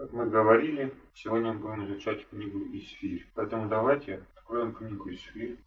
Как мы говорили, сегодня мы будем изучать книгу Исфирь. Поэтому давайте откроем книгу Исфирь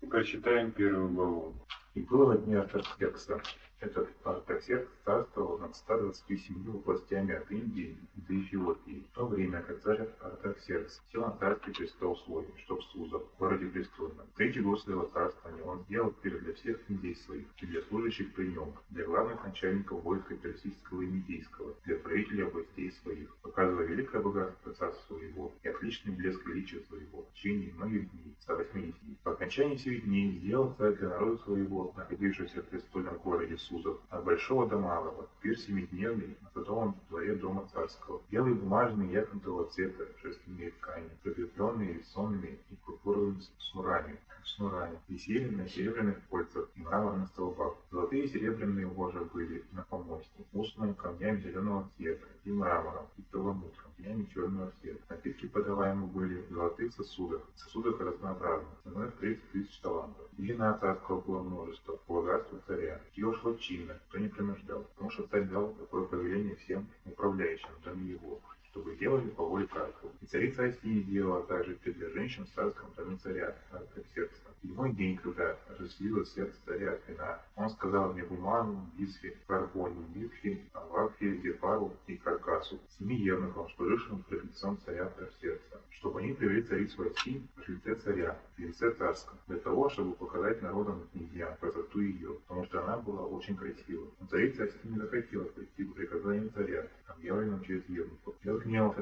и прочитаем первую главу. И было дни Артаксеркса. Этот Артаксеркс царствовал над 127 областями от Индии до Эфиопии. В то время, как царь Артаксеркс сел на царский престол свой, что в Суза, в городе престольном. Третий год своего царствования он сделал пир для всех князей своих и для служащих при нем, для главных начальников войска персидского и медийского, для правителей областей своих, показывая великое богатство царства своего и отличный блеск величия своего в течение многих дней, 180 дней. По окончании всех дней сделал царь для народа своего, находившегося в престольном городе Сузов, от большого до малого, пир семидневный на садовом дворе дома царского. Белые бумажные яхонтового цвета шерстяные ткани, прикрепленные сонными и пурпуровыми шнурами, шнурами, висели на серебряных кольцах и мраморных столбах. Золотые и серебряные ложи были на помосте, устланные камнями зеленого цвета и мрамором, и перламутром, камнями черного цвета. Напитки подаваемы были в золотых сосудах, сосудах разнообразных, ценой в 30 тысяч талантов. Вина царского было множество, богатству царя. Его шло чинно, кто не принуждал, потому что царь дал такое повеление всем управляющим в его чтобы делали по воле царства. И царица России сделала также для женщин в царском доме царя, как сердце. Седьмой день, когда разделилось сердце царя от вина, он сказал мне Буману, Бисфе, Карбоне, Битфе, Авафе, Гефару и Каркасу, семи евнухам, служившим пред лицом царя сердца, чтобы они привели царицу России в лице царя, в лице царском, для того, чтобы показать народам и князьям красоту ее, потому что она была очень красива. Но царица России не захотела прийти к приказанию царя, объявленным через евнухов.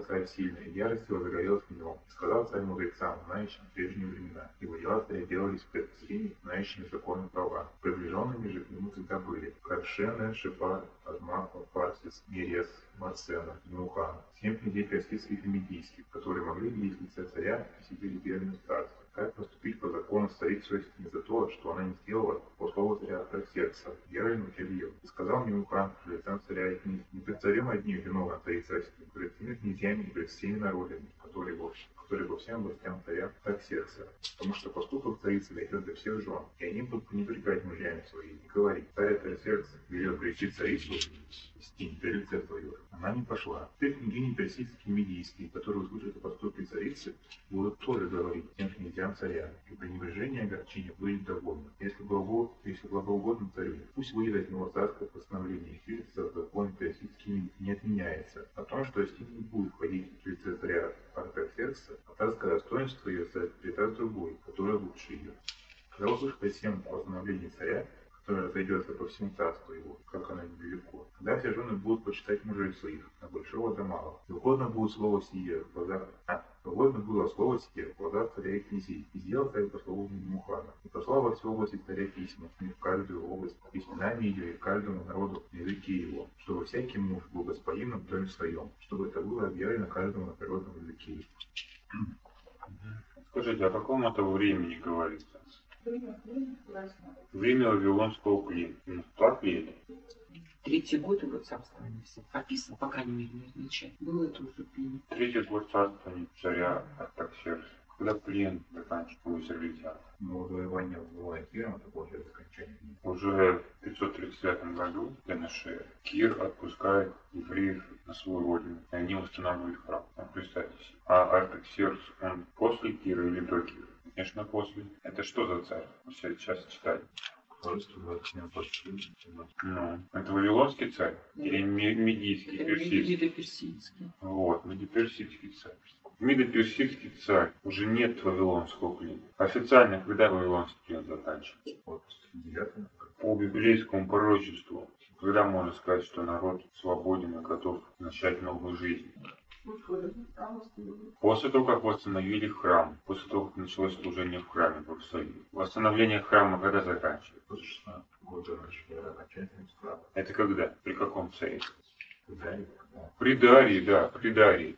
Царь сильно, и ярость его загорелась в нем. И сказал царь мудрецам, знающим прежние времена, его дела царя делались пред всеми, знающими законы права. Приближенными же к нему всегда были Каршена, Шифар, Адмаха, Фарсис, Мерес, Марсена, Нухан, семь князей персидских и медийских, которые могли видеть лице царя и сидели первыми в царстве. Как поступить по закону старицу за то, что она не сделала по слову царя от сердца, верой научил И сказал мне Ухан, лицам царя и князь, не пред царем одним виновна царица России, пред всеми князьями и пред всеми народами, которые во всем властям царя так сердце. Потому что поступок царицы ведет для всех жен, и они будут пренебрегать мужьями своими, и говорить, царь от сердца велел прийти царицу, стень при лице твое. Она не пошла. Теперь княгини персидские медийские, которые услышат о поступке царицы, будут тоже говорить тем князьям царя, и пренебрежение и огорчение будет довольно. Если благо, если благоугодно царю, пусть выйдет от него царское постановление, и фирится закон персидский не отменяется, о том, что с ним не будет входить в лице царя Артаксеркса, а царское достоинство ее придаст другой, который лучше ее. Когда услышит о всем постановлении царя, которое разойдется по всему царству его, как оно невелико. Тогда все жены будут почитать мужей своих, от большого до малого. И угодно будет слово сие в глазах... А, угодно было слово сие в глазах царя и князей. И сделал царь по слову Мухана. И послал во все области царя письма, и в каждую область, письменами ее и каждому народу на языке его, чтобы всякий муж был господином в доме своем, чтобы это было объявлено каждому на природном языке. Скажите, о каком это времени говорится? Время Вавилонского плена. Ну, так ли это? Третий год его царствования описан, по крайней мере, изначально. Было это уже плен. Третий год царствования царя Артаксеркса. Когда плен заканчивается у израильтян. Но завоевание была Киром, это получается окончание. Уже в 539 году для нашей Кир отпускает евреев на свою родину, и они устанавливают храм. Ну, представьте себе. А Артаксеркс, он после Кира или до Кира? Конечно, после. Это что за царь? Мы сейчас читали. Ну, это Вавилонский царь? Или Медийский, персидский? Медоперсидский. Вот, Медоперсидский царь. Медоперсидский царь. Уже нет Вавилонского плена. Официально, когда Вавилонский плен заканчивается? По библейскому пророчеству. Когда можно сказать, что народ свободен и готов начать новую жизнь? После того, как восстановили храм, после того, как началось служение в храме в Иерусалиме, восстановление храма когда заканчивается? Это когда? При каком царе? При Дарии, да, при Дарии.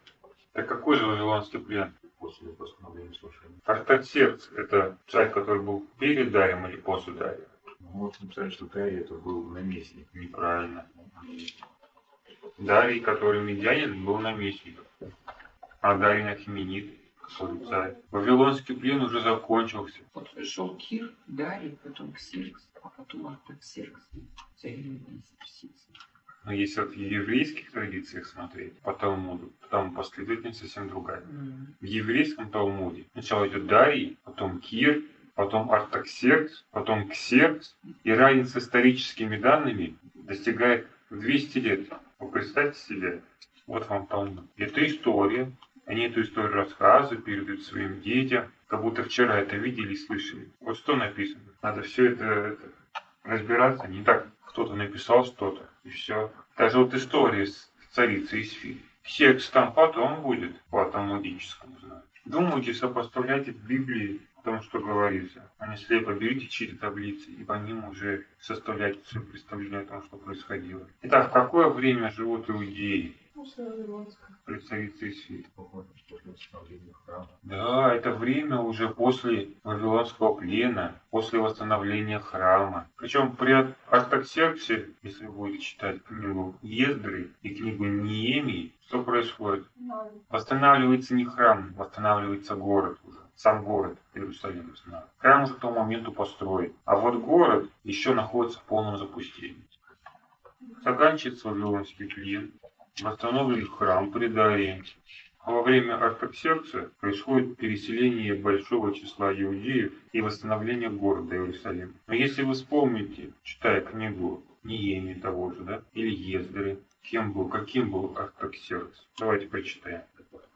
Так какой же Вавилонский плен? После восстановления служения. Артаксеркс – это царь, который был перед Дарием или после Дария? Мы можем сказать, что Дарий это был наместник. Неправильно. Дарий, который медианин, был наместником. А Дарий Ахименид, который царь. Вавилонский плен уже закончился. Вот пришел Кир, Дарий, потом Ксеркс, а потом Артаксеркс. Царь персидский. Но если вот в еврейских традициях смотреть по Талмуду, то там последовательность совсем другая. М. В еврейском Талмуде сначала идет Дарий, потом Кир, потом Артаксеркс, потом Ксеркс, и разница с историческими данными достигает в 200 лет. Вы представьте себе, вот вам Талмуд. Это история, они эту историю рассказывают, передают своим детям, как будто вчера это видели и слышали. Вот что написано. Надо все это, это разбираться, не так кто-то написал что-то, и все. Даже вот история с царицей фильма. Секс там потом будет, по талмудическому знаю. Думайте, сопоставляйте в Библии том, что говорится, а не слепо берите чьи-то таблицы и по ним уже составляйте свое представление о том, что происходило. Итак, в какое время живут иудеи? Царице Исфирь. Похоже, после восстановления храма. Да, это время уже после Вавилонского плена, после восстановления храма. Причем при Артаксерксе, если будете читать книгу Ездры и книгу Неемии, что происходит? Восстанавливается не храм, восстанавливается город уже. Сам город Иерусалим восстанавливается. Храм уже к тому моменту построен. А вот город еще находится в полном запустении. Заканчивается Вавилонский плен, восстановлен храм при Дарии. А во время Артаксеркса происходит переселение большого числа иудеев и восстановление города Иерусалим. Но если вы вспомните, читая книгу Ниеми того же, да, или Ездры, кем был, каким был Артаксеркс. Давайте прочитаем.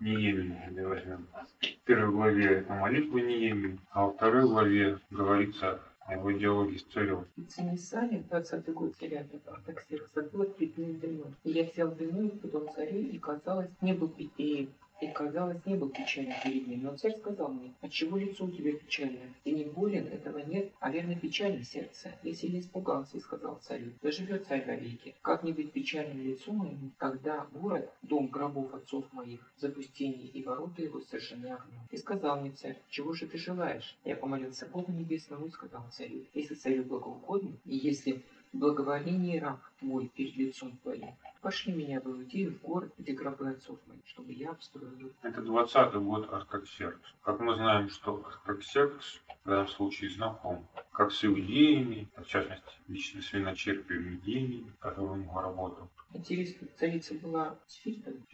Ниеми мы возьмем. В первой главе это молитва Ниеми, а во второй главе говорится о его диалоге с царем. И Цимисале, 20 год царя Артаксеркса, было пятным вином. Я взял вино и подал царю, и казалось, не был пятнее. И казалось, не был печален перед ним. Но царь сказал мне, отчего лицо у тебя печальное? Ты не болен, этого нет, а верно печально сердце. Я сильно испугался и сказал царю, да живет царь вовеки. Как не быть печальным лицу моему, когда город, дом гробов отцов моих, запустение и ворота его совершены огнем. И сказал мне царь, чего же ты желаешь? Я помолился Богу Небесному и сказал царю, если царю благоугодно, и если благоволение раб твой перед лицом твоим, пошли меня в Иудею в город, где гробы отцов моих, чтобы я обстроил. Это 20 год Артаксеркс. Как мы знаем, что Артаксеркс в данном случае знаком как с иудеями, в частности, лично с виночерпием иудеями, который у него работал. Интересно, царица была с фильтром?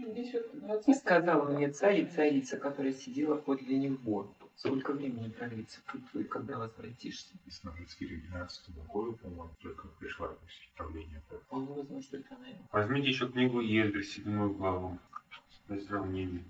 И сказала мне царь и царица, которая сидела подле него. Сколько времени продлится путь твой, когда возвратишься? Если на Жицкире 12 года, по-моему, только пришла. Он возможно, что это она. Возьмите еще книгу Ездры, седьмую главу, для сравнения.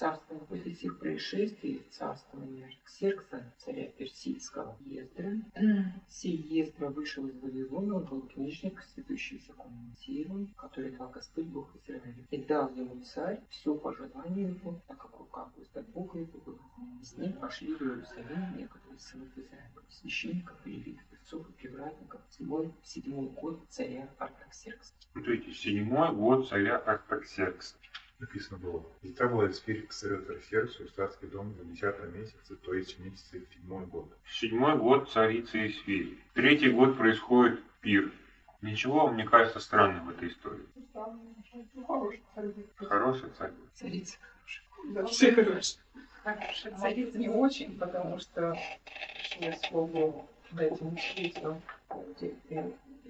В царствовании после всех происшествий, в царствовании Арксеркса, царя Персидского, Ездры, сей Ездра вышел из Вавилона, он был книжник, святущий законом Сиром, который дал Господь Бог Израиля. И дал ему царь все по желанию его, так как рука Господа Бога его была. С ним пошли в Иерусалим некоторые сынов Израиля, священников, левитов, певцов и привратников, седьмой, седьмой год царя Артаксеркса. Вот видите, седьмой год царя Артаксеркса. Написано было. И так была Тарсерксу в царский дом в 10 месяце, то есть в месяце седьмой год. Седьмой год царицы Исфири. Третий год происходит пир. Ничего, мне кажется, странным в этой истории. Хороший царь. Хороший царь. Царица Да, все хорошие. Хорошая царица не очень, потому что я служу этим действием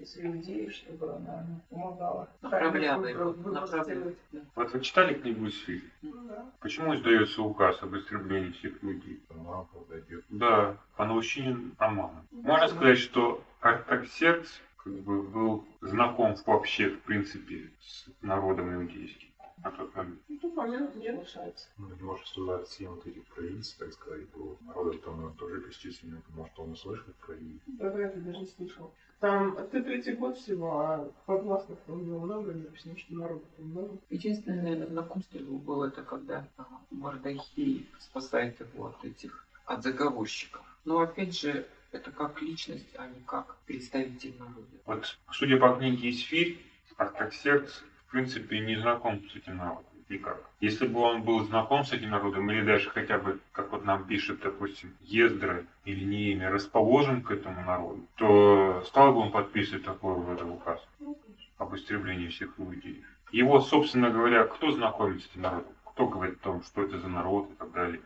из иудеи, чтобы она помогала. Направляла его, направляла. Вот вы читали книгу Исфири? Ну да. Почему издается указ об истреблении всех людей? Да, по наущению Амана. Можно сказать, что Артаксеркс как бы был знаком вообще, в принципе, с народом иудейским на тот момент. Ну, момент не решается. Ну, может сюда все вот эти провинции, так сказать, было. Народа там он тоже бесчисленный, может он услышит про них. Давай я даже не слышал. Там, это третий год всего, а подвластных там было много, не объясню, что народу там много. Единственное, наверное, знакомство его было это когда а, Мордахей спасает его от этих, от заговорщиков. Но опять же, это как личность, а не как представитель народа. Вот, судя по книге Исфирь, Артаксеркс, в принципе, не знаком с этим народом. Никак. Если бы он был знаком с этим народом, или даже хотя бы, как вот нам пишет, допустим, Ездра или Неемия, расположен к этому народу, то стал бы он подписывать такой вот указ об истреблении всех иудеев. Его, собственно говоря, кто знакомит с этим народом? Кто говорит о том, что это за народ и так далее?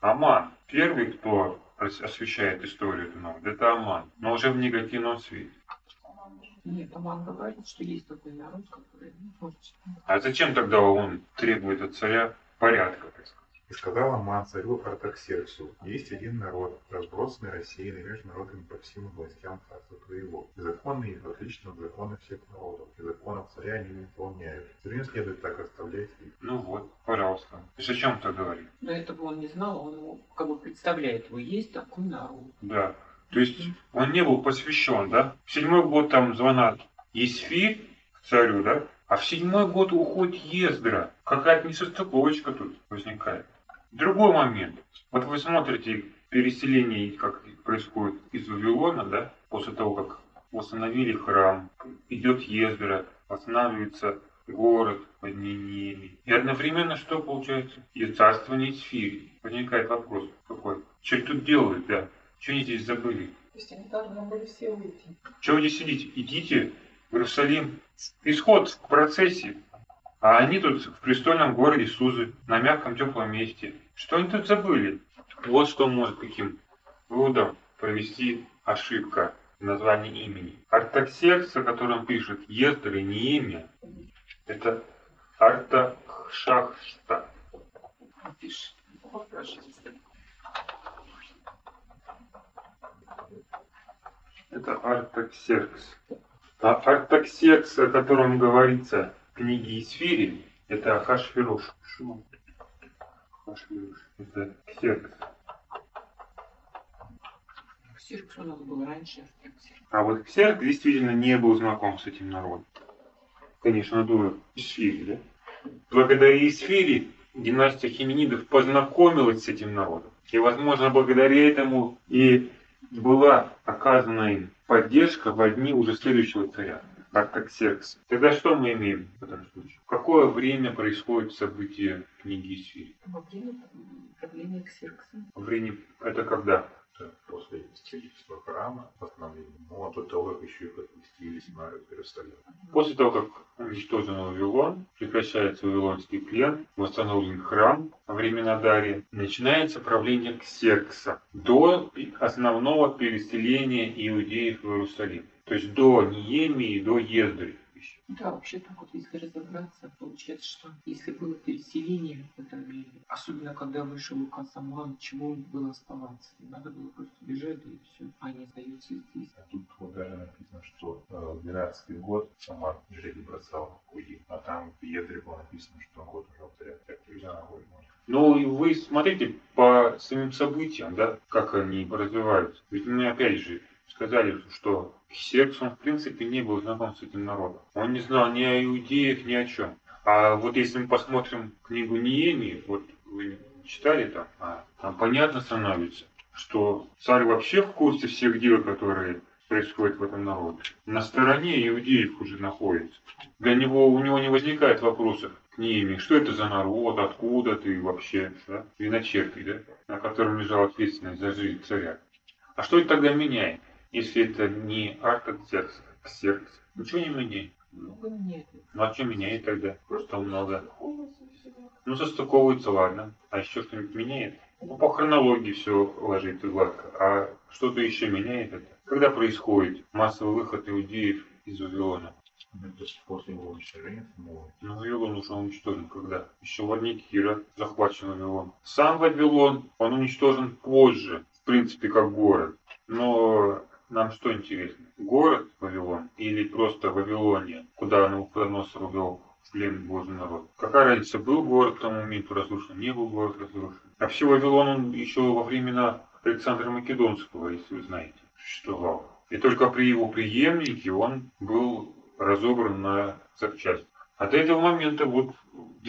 Аман. Первый, кто ос- освещает историю этого народа, это Аман. Но уже в негативном свете. Нет, там он говорит, что есть такой народ, который не читать. А зачем тогда он требует от царя порядка, так сказать? И сказал Аман царю Артаксерксу, есть один народ, разбросанный, рассеянный между народами по всем областям царства твоего. И законы их отличны от законов всех народов, и законов царя они не выполняют. Царю не следует так оставлять их. Ну вот, пожалуйста. То есть о чем ты говоришь? Но этого он не знал, он его как бы представляет, его есть такой народ. Да. То есть он не был посвящен, да? В седьмой год там звонат Исфирь к царю, да? А в седьмой год уходит Ездра. Какая-то несостыковочка тут возникает. Другой момент. Вот вы смотрите переселение, как происходит из Вавилона, да? После того, как восстановили храм, идет Ездра, восстанавливается город под Ниними. И одновременно что получается? И царствование Исфири. Возникает вопрос какой? Что тут делают, да? Что они здесь забыли? То есть они должны были все выйти. Чего вы здесь сидите? Идите в Иерусалим. Исход в процессе. А они тут в престольном городе Сузы, на мягком теплом месте. Что они тут забыли? Вот что может каким выводом провести ошибка в названии имени. Артаксеркс, о котором пишет Ездер и Неемия, это Артахшахшта. Пишет. Это Артаксеркс. А Артаксеркс, о котором говорится в книге Исфири, это Ахашвирош. Шимон. Ахашвирош. Это Ксеркс. Ксеркс у нас был раньше. а вот Ксеркс действительно не был знаком с этим народом. Конечно, до Исфири, да? Благодаря Исфири династия Хименидов познакомилась с этим народом. И, возможно, благодаря этому и была оказана им поддержка во дни уже следующего царя, Артаксеркса. Тогда что мы имеем в этом случае? В какое время происходит событие книги Исфири? Во время правления Ксеркса. Время это когда? После строительства храма, восстановления. Ну, а до того, как еще их отпустили на Иерусалим. После того, как уничтожен Вавилон, прекращается Вавилонский плен, восстановлен храм во времена Дария, начинается правление Ксеркса до основного переселения иудеев в Иерусалим. То есть до Ниемии и до Ездры. еще. Да, вообще так вот, если разобраться, получается, что если было переселение в этом мире, особенно когда вышел Лука Саман, чему было оставаться? Надо было просто бежать, да и все. А они остаются здесь. А тут вот даже написано, что э, в 12 год Самар жребий бросал в Куи, а там в Едре было написано, что год уже повторяет. Так можно. Ну и вы смотрите по самим событиям, да, как они развиваются. Ведь мы опять же сказали, что Ксеркс, он в принципе не был знаком с этим народом. Он не знал ни о иудеях, ни о чем. А вот если мы посмотрим книгу Ниемии, вот вы читали там, а там понятно становится, что царь вообще в курсе всех дел, которые происходят в этом народе. На стороне иудеев уже находится. Для него, у него не возникает вопросов к Ниемии, что это за народ, откуда ты вообще, да? виночерпий, да? на котором лежала ответственность за жизнь царя. А что это тогда меняет, если это не Артаксеркс, а Ксеркс? Ничего не меняет. Много нет. Ну а что меняет тогда? Просто много. Ну состыковывается, ладно. А еще что-нибудь меняет? Ну по хронологии все ложится гладко. А что-то еще меняет это? Когда происходит массовый выход иудеев из Вавилона? Ну, то есть после его уничтожения самого. Ну, Вавилон уже уничтожен когда? Еще во дни Кира захвачен Вавилон. Сам Вавилон, он уничтожен позже, в принципе, как город. Но нам что интересно? Город Вавилон или просто Вавилония, куда Навуходоносор увел в плен Божий народ? Какая разница, был город тому моменту разрушен, не был город разрушен? А вообще Вавилон он еще во времена Александра Македонского, если вы знаете, существовал. И только при его преемнике он был разобран на запчасти. А до этого момента вот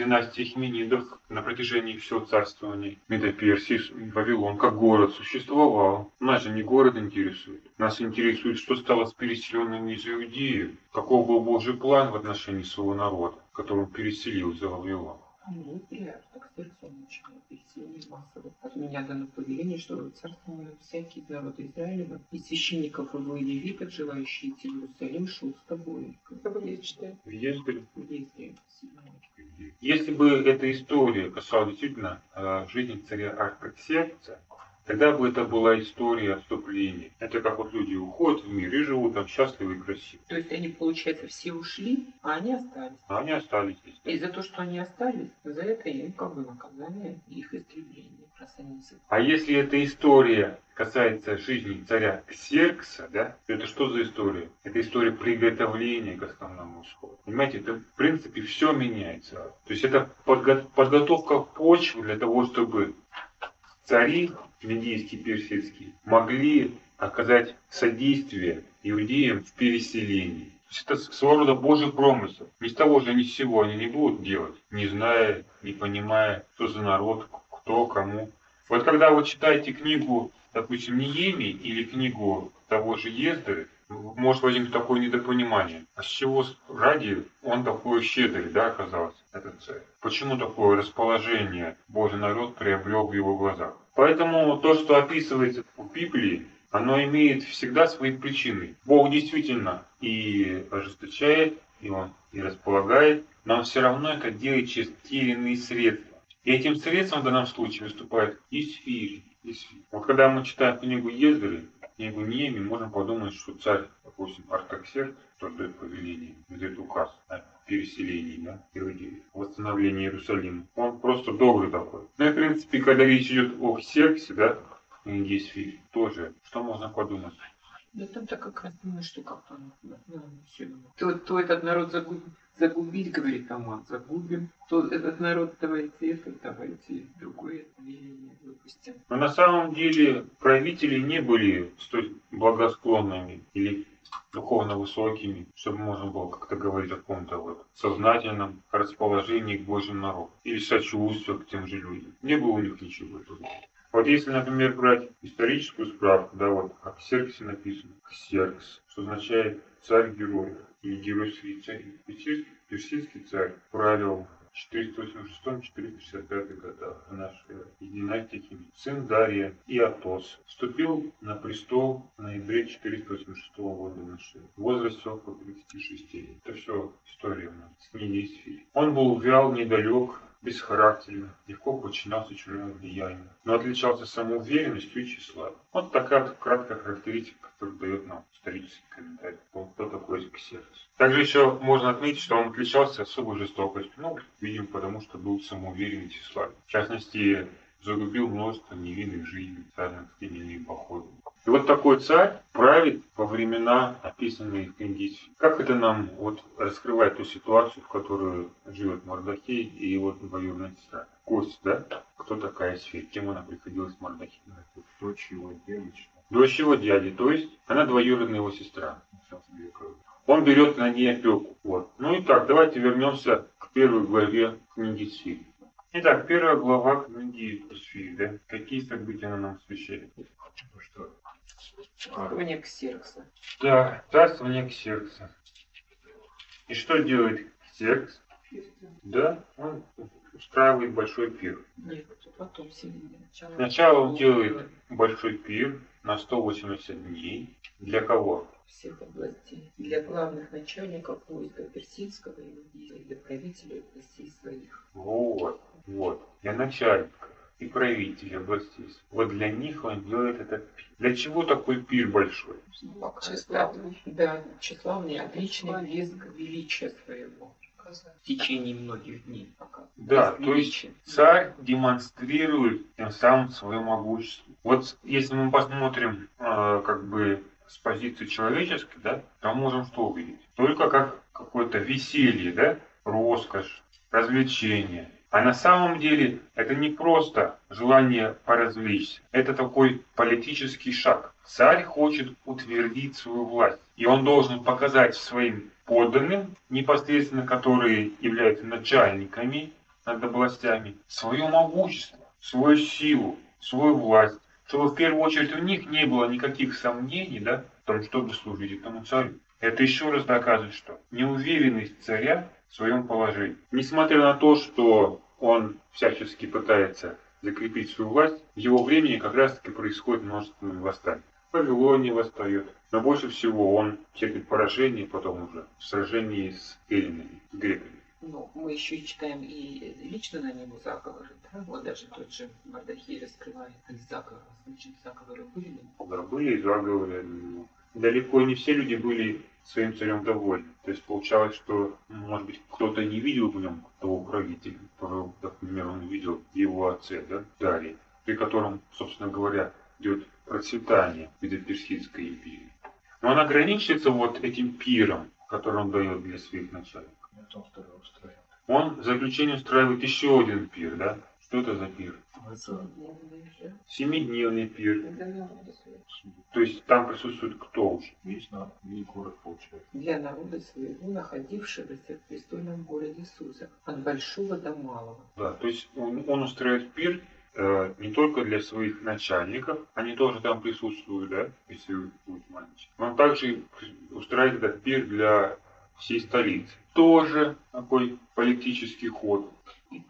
династия Хименидов на протяжении всего царствования Медоперсии, Вавилон как город существовал. Нас же не город интересует. Нас интересует, что стало с переселенными из Иудеи, каков был Божий план в отношении своего народа, который он переселил за Вавилон. Ну, при Артаксерксе он начал переселение массово. От меня дано повеление, что царство мое всякий народ Израилева и священников его и левитов, желающие идти в Иерусалим, шел с тобой. Как бы здесь читать. Есть, говорит, Если Если бы эта история касалась действительно э, жизни царя Артаксеркса, тогда бы это была история отступления. Это как вот люди уходят в мир и живут там счастливы и красиво. То есть они, получается, все ушли, а они остались. А они остались здесь. И за то, что они остались, за это им как бы наказание их истребление. А если эта история касается жизни царя Ксеркса, да, то это что за история? Это история приготовления к основному исходу. Понимаете, это в принципе все меняется. То есть это подго- подготовка почвы для того, чтобы цари, медийские, персидские, могли оказать содействие иудеям в переселении. То есть это своего рода Божий промысел. Ни с того же, ни с сего они не будут делать, не зная, не понимая, что за народ, кто, кому. Вот когда вы читаете книгу, допустим, Ниеми или книгу того же Ездеры, может возникнуть такое недопонимание. А с чего ради он такой щедрый, да, оказался, этот царь? Почему такое расположение Божий народ приобрел в его глазах? Поэтому то, что описывается в Библии, оно имеет всегда свои причины. Бог действительно и ожесточает, и Он и располагает, но Он все равно это делает через те или иные средства. И этим средством в данном случае выступает Исфирь. Вот когда мы читаем книгу Ездеры, книгу Нееми, можем подумать, что царь, допустим, Артаксеркс, кто дает повеление, дает указ о переселении да, иудеев, восстановлении Иерусалима. Он просто добрый такой. Ну и, в принципе, когда речь идет о Ксерксе, да, Исфирь, тоже, что можно подумать? Да там так как раз думаю, что как-то оно, да, ну, равно. то, то этот народ загубить, загубить, говорит Аман, загубим, то этот народ давайте это, давайте другое повеление выпустим. Но на самом деле правители не были столь благосклонными или духовно высокими, чтобы можно было как-то говорить о каком-то вот сознательном расположении к Божьим народу или сочувствию к тем же людям. Не было у них ничего этого. Вот если, например, брать историческую справку, да, вот о Ксерксе написано, Ксеркс, что означает царь-герой или герой среди царей. Персидский, царь правил в 486-465 годах нашей эры. Из династии. Сын Дария и Атос. Вступил на престол в ноябре 486 года нашей эры. В возрасте около 36 лет. Это все история у нас с книги Исфирь. Он был вял, недалек, бесхарактерен, легко подчинялся чужому влиянию, но отличался самоуверенностью и тщеславием. Вот такая вот краткая характеристика, которую дает нам исторический комментарий. Вот кто такой Ксеркс. Также еще можно отметить, что он отличался особой жестокостью. Ну, видимо, потому что был самоуверен и тщеславен. В частности, загубил множество невинных жизней царных или походов. И вот такой царь правит во времена, описанные в книге. Как это нам вот раскрывает ту ситуацию, в которой живет Мордахей и его двоюродная сестра? Кость, да? Кто такая Исфирь? Кем она приходилась Мордахею? Дочь его девочка. Дочь его дяди, то есть она двоюродная его сестра. Он берет на ней опеку. Вот. Ну и так, давайте вернемся к первой главе книги Исфирь. Итак, первая глава книги Исфирь, да? Какие события она нам освещает? Ну что, Уровень Ксеркса. Да, царствование Ксеркса. И что делает Ксеркс? Да, он устраивает большой пир. Нет, потом сильнее. Сначала, Сначала он делает большой пир на 180 дней. Для кого? всех областей. Для главных начальников войска персидского и для правителей областей своих. Вот, вот. Для начальников и правителей областей. Вот для них он делает этот пир. Для чего такой пир большой? Тщеславный. Да, тщеславный, отличный блеск величия своего. В течение многих дней пока. Да, то есть царь демонстрирует тем самым свое могущество. Вот если мы посмотрим э, как бы с позиции человеческой, да, то можем что увидеть? Только как какое-то веселье, да, роскошь, развлечение. А на самом деле это не просто желание поразвлечься. Это такой политический шаг. Царь хочет утвердить свою власть. И он должен показать своим подданным, непосредственно которые являются начальниками над областями, свое могущество, свою силу, свою власть, чтобы в первую очередь у них не было никаких сомнений да, в том, чтобы служить этому царю. Это еще раз доказывает, что неуверенность царя в своем положении. Несмотря на то, что он всячески пытается закрепить свою власть, в его времени как раз таки происходит множество восстаний. В Вавилоне восстает, но больше всего он терпит поражение потом уже в сражении с эллинами, с греками. Но мы еще и читаем и лично на него заговоры. Да? Вот даже тот же Мардахей раскрывает из заговора. Значит, заговоры были. Да, были заговоры. но Далеко не все люди были своим царем довольны. То есть получалось, что, может быть, кто-то не видел в нем того правителя, которого, например, он видел его отце, да, Дарье, при котором, собственно говоря, идет процветание Персидской империи. Но он ограничивается вот этим пиром, который он дает для своих начальников. Он в заключение устраивает еще один пир, да? Что это за пир? Семидневный пир. То есть там присутствует кто уже? весь, на, весь город получается. Для народа своего, находившегося в престольном городе Суза, от большого до малого. Да, то есть он, он устраивает пир э, не только для своих начальников, они тоже там присутствуют, да, если вы будете маленький. Он также устраивает этот пир для всей столицы. Тоже такой политический ход.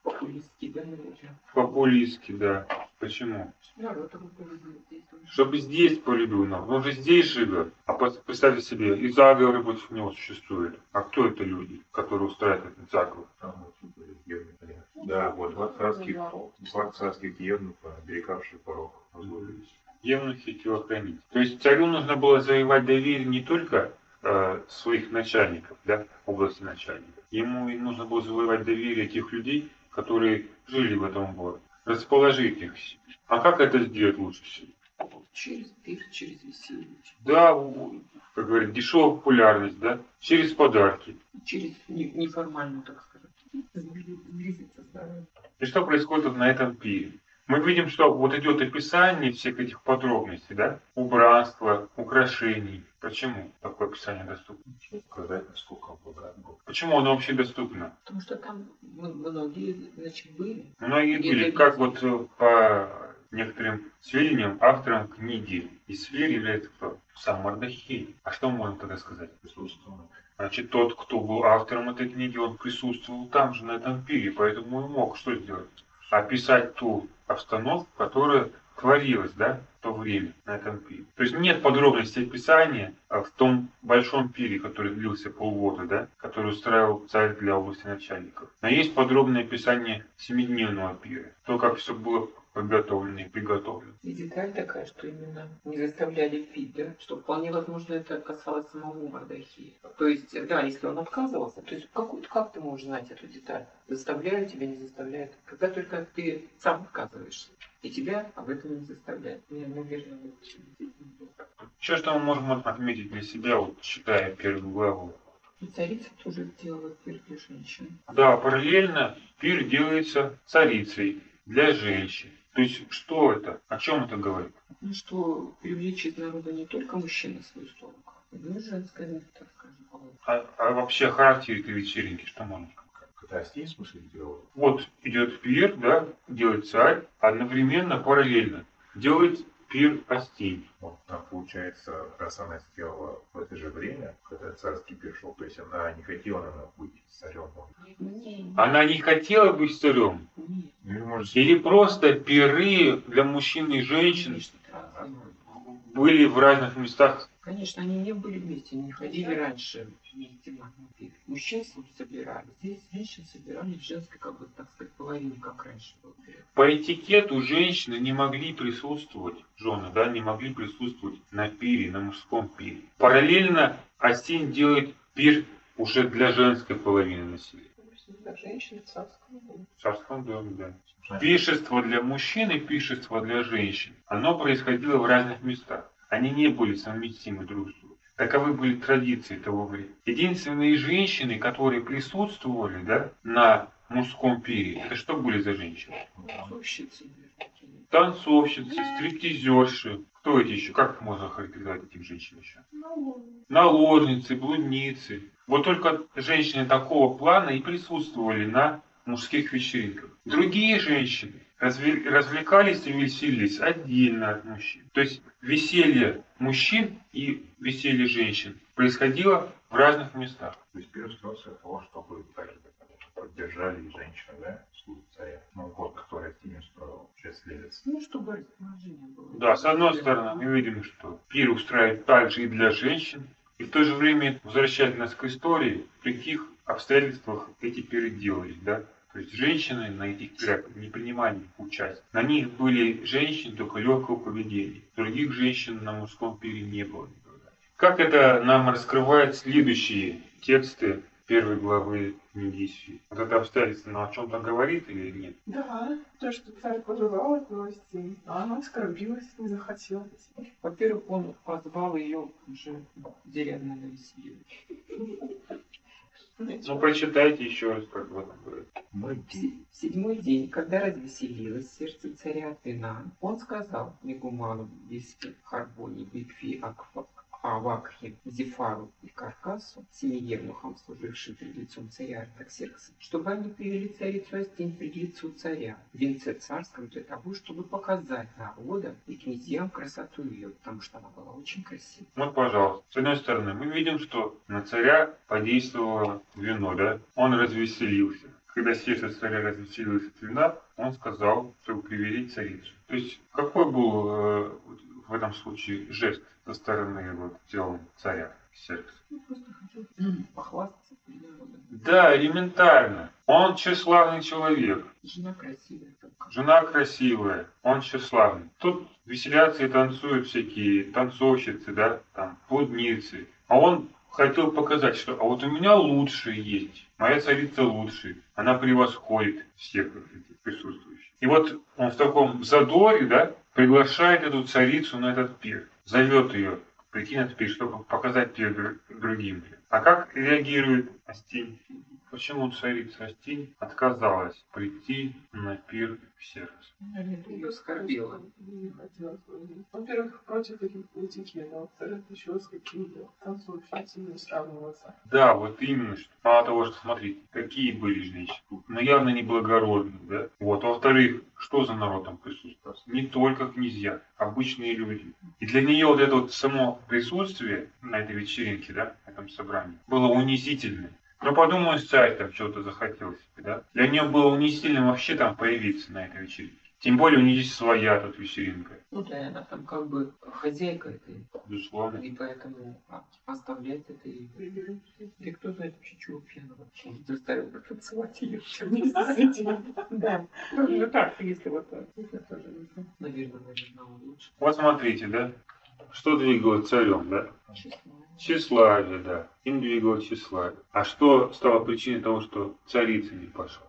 Популистский, да, наверное. Популистский, да. Почему? Народ его полюбил здесь. Чтобы здесь полюбил народ. Он же здесь живет. А представьте себе, и заговоры против него существуют. А кто это люди, которые устраивают этот заговор? Там вот были евнухи. Да, вот два царских, два царских евнуха, оберегавшие порог, позволились. Евнухи телохранить. То есть царю нужно было завоевать доверие не только э, своих начальников, да, области начальников. Ему и нужно было завоевать доверие тех людей, которые жили в этом городе. Расположить их. А как это сделать лучше всего? Через пир, через веселье, Да, как говорят, дешевая популярность, да, через подарки. через не- неформальную, так сказать. И что происходит на этом пире? Мы видим, что вот идет описание всех этих подробностей, да? Убранства, украшений. Почему такое описание доступно? Сказать, насколько богат был. Почему оно вообще доступно? Потому что там многие, значит, были. Многие Не были, как вот э, по некоторым сведениям, автором книги из сфер является кто? Сам Мардахей. А что можно тогда сказать? Присутствовал. Значит, тот, кто был автором этой книги, он присутствовал там же, на этом пире, поэтому и мог что сделать? Описать ту обстановку, которая творилась, да, в то время на этом пире. То есть нет подробностей описания а, в том большом пире, который длился полгода, да, который устраивал царь для области начальников. Но есть подробное описание семидневного пира, то, как все было подготовлено и приготовлено. И деталь такая, что именно не заставляли пить, да? Что вполне возможно это касалось самого Мардахия. То есть, да, если он отказывался, то есть как, как ты можешь знать эту деталь? Заставляют тебя, не заставляют? Когда только ты сам отказываешься. И тебя об этом не заставляют. Мне, наверное. Еще что мы можем отметить для себя, вот читая первую главу И царица тоже сделала пир для женщин. Да, параллельно пир делается царицей для женщин. То есть что это? О чем это говорит? Ну что, привлечь из народа не только мужчин на свою сторону, но и женское, ну, так скажем. А, а вообще характер этой вечеринки, что можно сказать? Когда Астин, в смысле, Вот идет пир, да, делает царь, одновременно, параллельно делает пир Астинь. вот там получается, раз она сделала в это же время, когда царский пир шел, то есть она не хотела, наверное, быть царем. Не, Она не хотела быть царем. не, Ну, может, Или просто пиры для мужчин и женщин были в разных местах. Конечно, они не были вместе, они не ходили раньше вместе на пир. Мужчин собирали, здесь женщин собирали в женской, как бы, так сказать, половине, как раньше было. По этикету женщины не могли присутствовать, жены, да, не могли присутствовать на пире, на мужском пире. Параллельно Астин делает пир уже для женской половины населения. Для женщин царского дома. В царском доме, да. значит, Пиршество для мужчин и пиршество для женщин, оно происходило в разных местах. Они не были совместимы друг с другом. Таковы были традиции того времени. Единственные женщины, которые присутствовали да, на мужском пире, это что были за женщины? Танцовщицы, танцовщицы, стриптизерши. Кто эти еще? Как можно характеризовать этих женщин еще? Ну, Наложницы, блудницы. Вот только женщины такого плана и присутствовали на мужских вечеринках. Другие женщины развлекались и веселились отдельно от мужчин. То есть веселье мужчин и веселье женщин происходило в разных местах. то есть пир строился от того, чтобы так же, как поддержали и женщины, да, службу царя. Ну, вот, который Астин строил, 6 лет. Ну, чтобы расположение было. Да, с одной стороны, мы видим, что пир устраивает также и для женщин, И в то же время возвращает нас к истории, при каких обстоятельствах эти пиры делались, да? То есть женщины на этих пирах не принимали участие. На них были женщины только легкого поведения. Других женщин на мужском пире не было никогда. Как это нам раскрывает следующие тексты первой главы книги Исфи. Вот это обстоятельство нам о чем-то говорит или нет? Да, то, что царь пожелал этого гостей, а она оскорбилась, не захотела. Во-первых, он позвал ее уже в деревню на веселье. Ну, прочитайте еще раз, как вот говорит. В се- в седьмой день, когда развеселилось сердце царя Атена, он сказал Мегуману, Виске, Харбоне, Битфи, Акфа, Авакхе, Зефару и Каркасу, семи евнухам, служившим пред лицом царя Артаксеркса, чтобы они привели царицу Астень пред лицу царя, венце царском для того, чтобы показать народам и князьям красоту ее, потому что она была очень красива. Вот, пожалуйста. С одной стороны, мы видим, что на царя подействовало вино, да? Он развеселился. Когда сердце царя развеселилось от вина, он сказал, чтобы привели царицу. То есть, какой был э, в этом случае жест со стороны вот, дела царя Ксеркса? Ну, просто хотел похвастаться. Да, элементарно. Он тщеславный человек. Жена красивая. Жена красивая, он тщеславный. Тут веселятся и танцуют всякие танцовщицы, да, там, блудницы. А он хотел показать, что а вот у меня лучше есть. Моя царица лучше. Она превосходит всех присутствующих. И вот он в таком задоре, да, приглашает эту царицу на этот пир. Зовет ее прийти на этот пир, чтобы показать дру- другим. А как реагирует Астинь? Почему царица Астинь отказалась прийти на пир в это ее бы. Во-первых, против этикета. Во-вторых, еще с какими-то танцовщицами сравниваться. Да, вот именно, что мало того, что смотрите, какие были женщины, но явно неблагородные, да? Вот, во-вторых, что за народ там присутствовал? Не только князья, обычные люди. И для нее вот это вот само присутствие на этой вечеринке, да, на этом собрании, было унизительным. Ну, подумаю, царь там чего-то захотел себе, да? Для нее было унизительным вообще там появиться на этой вечеринке. Тем более у нее здесь своя тут вечеринка, Ну да, она там как бы хозяйка этой, безусловно. и поэтому а, оставлять это и... Да кто знает вообще, чего пьяного? Он заставил бы танцевать ее. Да. Ну так, если вот так. Не. Наверное, наверное, лучше. Вот смотрите, да? Что двигало царем, да? Честно. Тщеславие, да. Им двигало тщеславие. А что стало причиной того, что царица не пошла?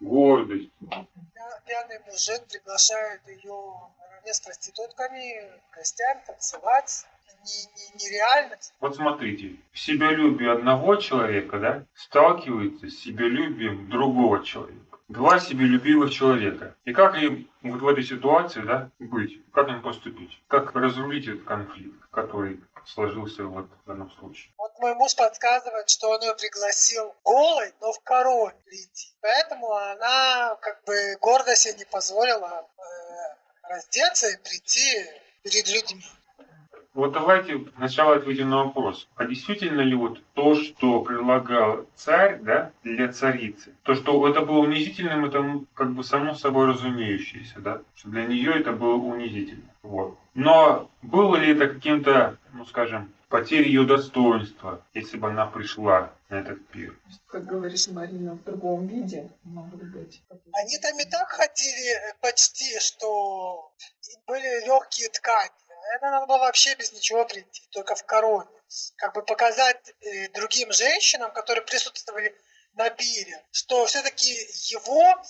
Гордость. Пья- Пьяный мужик приглашает ее наравне с проститутками, гостям танцевать. Не- не- Нереально. Вот смотрите, себялюбие одного человека, да, сталкивается с себялюбием другого человека. Два себялюбивых человека. И как им вот в этой ситуации, да, быть? Как им поступить? Как разрулить этот конфликт, который сложился вот в данном случае? Вот мой муж подсказывает, что он ее пригласил голой, но в короне прийти. Поэтому она как бы гордо себе не позволила э, раздеться и прийти перед людьми. Вот давайте сначала ответим на вопрос. А действительно ли вот то, что предлагал царь, да, для царицы, то, что это было унизительным, это ну, как бы само собой разумеющееся, да, что для нее это было унизительно. Вот. Но было ли это каким-то, ну скажем, потерей ее достоинства, если бы она пришла на этот пир? Как говоришь, Марина, в другом виде, может быть. Они там и так ходили э, почти, что были легкие ткани. Это надо было вообще без ничего прийти, только в короне. Как бы показать э, другим женщинам, которые присутствовали на пире, что все-таки его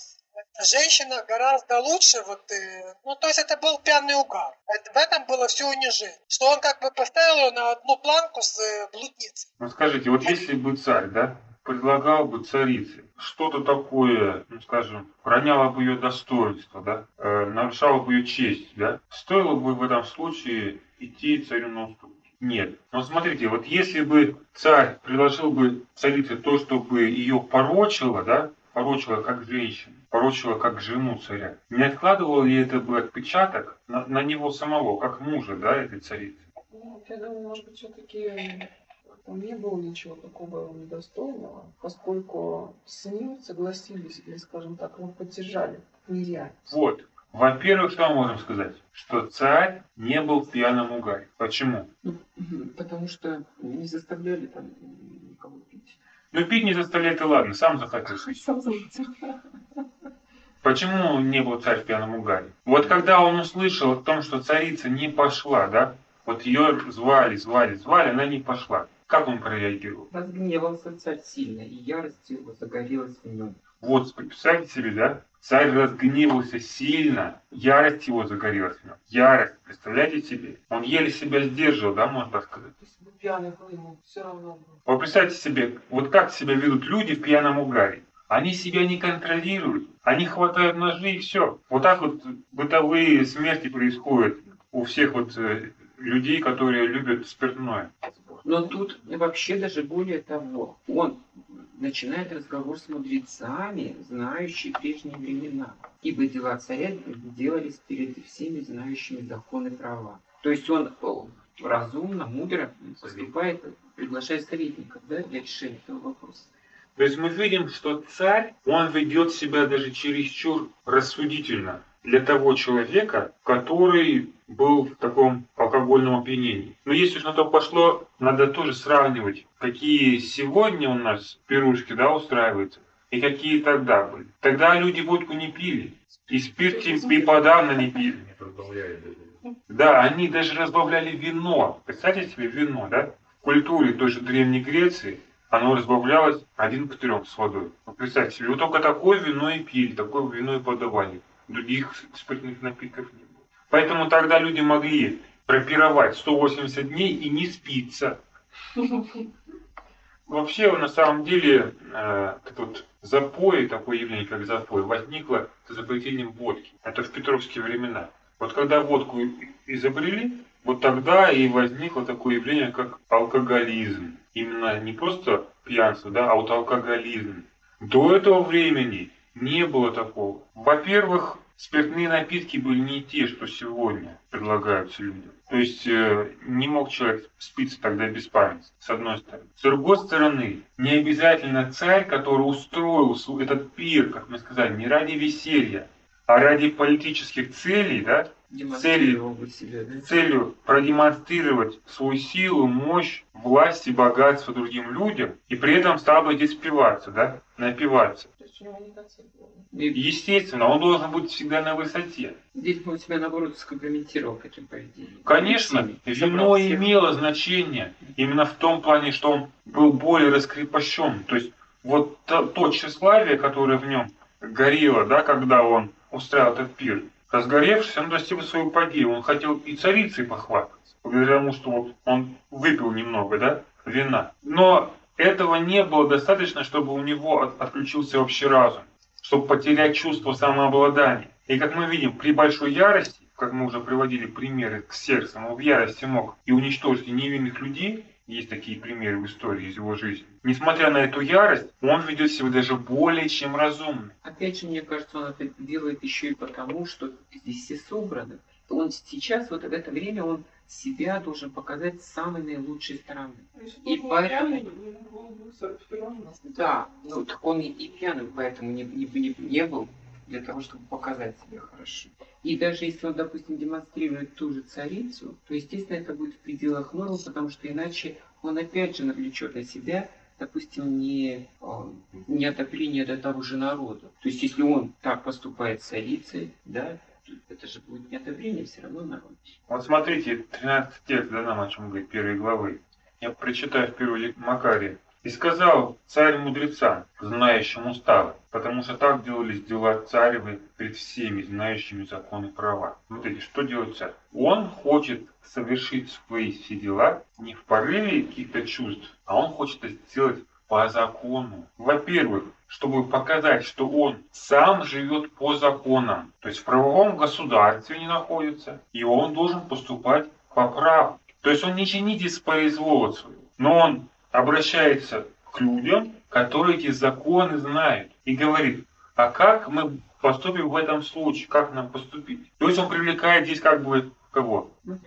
женщина гораздо лучше, вот, э, ну, то есть это был пьяный угар. Это- в этом было все унижение. Что он как бы поставил ее на одну планку с э, блудницей. Ну скажите, вот если бы царь, да, предлагал бы царице что-то такое, ну скажем, роняло бы ее достоинство, да, э, нарушало бы ее честь, да, стоило бы в этом случае идти царю на уступки? Нет. Но смотрите, вот если бы царь предложил бы царице то, чтобы ее порочило, да, порочила как женщину, порочила как жену царя, не откладывал ли это бы отпечаток на, на него самого, как мужа, да, этой царицы? Ну, я думаю, может быть, все-таки там не было ничего такого недостойного, поскольку с ним согласились, или, скажем так, его поддержали нереально. Вот. Во-первых, что мы можем сказать? Что царь не был в пьяном угаре. Почему? Ну, Потому что не заставляли там Ну, пить не заставляет, и ладно, сам захотел. Почему не был царь в пьяном угаре? Вот когда он услышал о том, что царица не пошла, да, вот ее звали, звали, звали, она не пошла. Как он прореагировал? Разгневался царь сильно, и ярость его загорелась в нем. Вот, представьте себе, да? Царь разгневался сильно, ярость его загорелась в нем. Ярость, представляете себе? Он еле себя сдерживал, да, можно так сказать? Если бы пьяный был, ему все равно было. Вот представьте себе, вот как себя ведут люди в пьяном угаре. Они себя не контролируют, они хватают ножи и все. Вот так вот бытовые смерти происходят у всех вот э, людей, которые любят спиртное. Но тут вообще даже более того, он начинает разговор с мудрецами, знающими прежние времена. Ибо дела царя делались перед всеми знающими законы права. То есть он разумно, мудро поступает, приглашая советников да, для решения этого вопроса. То есть мы видим, что царь, он ведет себя даже чересчур рассудительно для того человека, который был в таком алкогольном опьянении. Но если уж на то пошло, надо тоже сравнивать, какие сегодня у нас пирушки да, устраиваются, и какие тогда были. Тогда люди водку не пили, и спирт и подавно не пили. Да, они даже разбавляли вино. Представьте себе вино, да? В культуре той же Древней Греции оно разбавлялось один к трем с водой. Вот представьте себе, вот только такое вино и пили, такое вино и подавали. Других спиртных напитков не было. Поэтому тогда люди могли пропировать 180 дней и не спиться. Вообще, на самом деле, э, этот вот запой, такое явление, как запой, возникло с изобретением водки. Это в петровские времена. Вот когда водку изобрели, вот тогда и возникло такое явление, как алкоголизм. Именно не просто пьянство, да, а вот алкоголизм. До этого времени не было такого. Во-первых, спиртные напитки были не те, что сегодня предлагаются людям. То есть э, не мог человек спиться тогда без памяти, с одной стороны. С другой стороны, не обязательно царь, который устроил этот пир, как мы сказали, не ради веселья, а ради политических целей, да, Бы себя, да? целью продемонстрировать свою силу, мощь, власть и богатство другим людям, и при этом стал бы здесь спиваться, да, напиваться. У Естественно, он должен быть всегда на высоте. здесь бы он себя, наоборот, скомпрометировал таким поведением. Конечно, вино имело значение именно в том плане, что он был более раскрепощен. То есть вот то, то тщеславие, которое в нем горело, да, когда он устраивал этот пир, разгоревшись, он достиг свою падение. Он хотел и царицей похвастаться, благодаря тому, что вот он выпил немного, да, вина. Но этого не было достаточно, чтобы у него от- отключился вообще разум, чтобы потерять чувство самообладания. И как мы видим, при большой ярости, как мы уже приводили примеры к сердцу, он в ярости мог и уничтожить невинных людей, есть такие примеры в истории из его жизни. Несмотря на эту ярость, он ведет себя даже более чем разумно. Опять же, мне кажется, он это делает еще и потому, что здесь все собраны. Он сейчас, вот в это время, он себя должен показать с самой наилучшей стороны. Если И поэтому- пьяный. Да, ну так он и, и пьяным поэтому не, не, не, не был, для того, чтобы показать себя хорошо. И даже если он, допустим, демонстрирует ту же царицу, то, естественно, это будет в пределах нормы, потому что иначе он опять же навлечет на себя, допустим, не, а, неодобрение до того же народа. То есть, если он так поступает с царицей, да, то это же будет неодобрение все равно народа. Вот смотрите, 13 текст, да, нам о чем говорит первой главы. Я прочитаю в переводе Макария. «И сказал царь мудрецам, знающим уставы, потому что так делались дела царевы пред всеми, знающими законы права». Смотрите, что делает царь? Он хочет совершить свои все дела не в порыве каких-то чувств, а он хочет это сделать по закону. Во-первых, чтобы показать, что он сам живет по законам, то есть в правовом государстве не находится, и он должен поступать по праву. То есть он не чинит из произвола своего, но он обращается к людям, которые эти законы знают, и говорит, а как мы поступим в этом случае, как нам поступить? То есть он привлекает здесь как бы кого? Ну?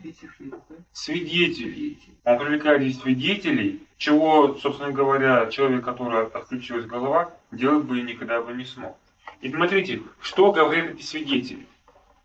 Свидетелей. Он привлекает здесь свидетелей, чего, собственно говоря, человек, который отключилась голова, делать бы никогда бы не смог. И смотрите, что говорят эти свидетели.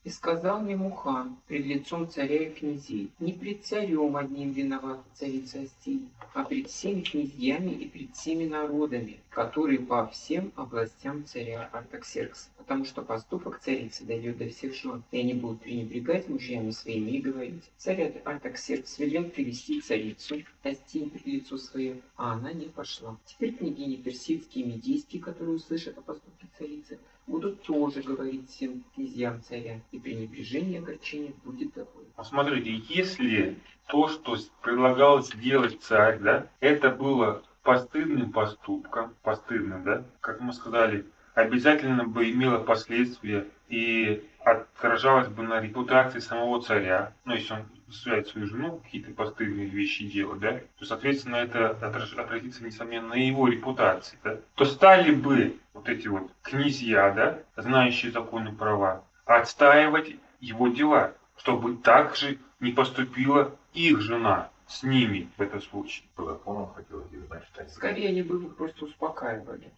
И сказал Мемухан пред лицом царя и князей, не пред царем одним виноват царица Астии, а пред всеми князьями и пред всеми народами, которые по всем областям царя Артаксеркса. Потому что поступок царицы дойдет до всех жен, и они будут пренебрегать мужьями своими и говорить. Царь Артаксеркс велел привести царицу Астии пред лицо свое, а она не пошла. Теперь княгини персидские и медийские, которые услышат о поступке царицы, будут тоже говорить князьям царя, и пренебрежение огорчения будет такое. Посмотрите, если то, что предлагал сделать царь, да, это было постыдным поступком, постыдным, да, как мы сказали, обязательно бы имело последствия и отражалось бы на репутации самого царя, ну, если он заставляет свою жену какие-то постыдные вещи делать, да, то, соответственно, это отразится, несомненно, на его репутации, да, то стали бы вот эти вот князья, да, знающие законы права, отстаивать его дела, чтобы так же не поступила их жена с ними в этом случае. По закону хотелось бы, они... Скорее они бы его просто успокаивали.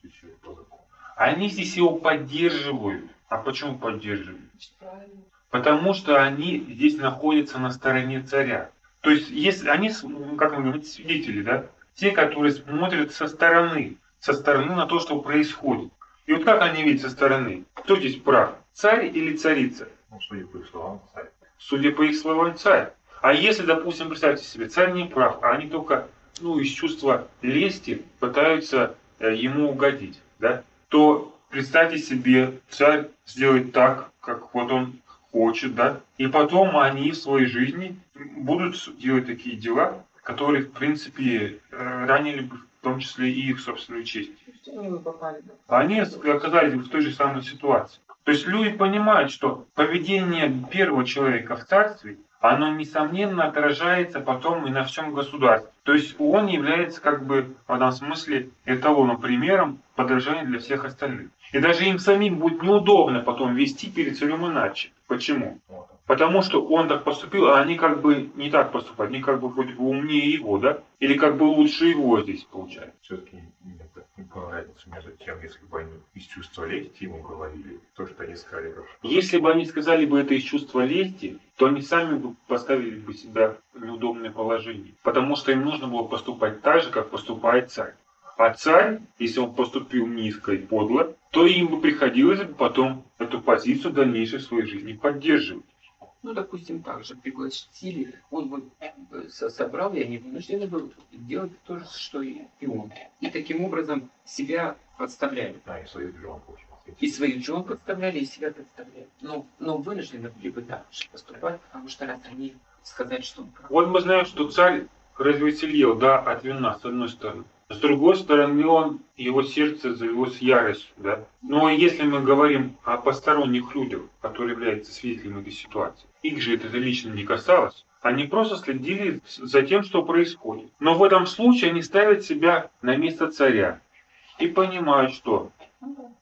Они здесь его поддерживают. А почему поддерживают? Правильно. Потому что они здесь находятся на стороне царя. То есть, если они, ну, как мы говорим, свидетели, да, те, которые смотрят со стороны, со стороны на то, что происходит. И вот как они видят со стороны? Кто здесь прав? Царь или царица? Ну, судя по их словам, царь. Судя по их словам, царь. А если, допустим, представьте себе, царь не прав, а они только ну, из чувства лести пытаются э, ему угодить, да, то представьте себе, царь сделает так, как вот он хочет, да, и потом они в своей жизни будут делать такие дела, которые, в принципе, э, ранили бы в том числе и их собственную честь. Попали, да. Они оказались в той же самой ситуации. То есть люди понимают, что поведение первого человека в царстве, оно несомненно отражается потом и на всем государстве. То есть он является как бы в этом смысле эталоном, примером подражания для всех остальных. И даже им самим будет неудобно потом вести перед царем иначе. Почему? Вот. Потому что он так поступил, а они как бы не так поступают. Они как бы вроде бы умнее его, да? Или как бы лучше его здесь получается. Все-таки мне не понравится между тем, если бы они из чувства лести ему говорили, то, что они сказали. Если бы они сказали бы это из чувства лести, то они сами бы поставили бы себя в неудобное положение. Потому что им нужно было поступать так же, как поступает царь. А царь, если он поступил низко и подло, то им бы приходилось бы потом эту позицию в дальнейшей своей жизни поддерживать. Ну, допустим, так же пригласили, он вот э, со- собрал, и они вынуждены были делать то же, что и и он. И таким образом себя подставляли. А, и своих жен. И своих жен подставляли, и себя подставляли. Но, но вынуждены были бы так же поступать, потому что раз они сказать, что он прав. Вот мы знаем, что царь развеселил, да, от вина, с одной стороны. С другой стороны, он, его сердце завелось яростью, да. Но если мы говорим о посторонних людях, которые являются свидетелями этой ситуации, их же это лично не касалось. Они просто следили за тем, что происходит. Но в этом случае они ставят себя на место царя и понимают, что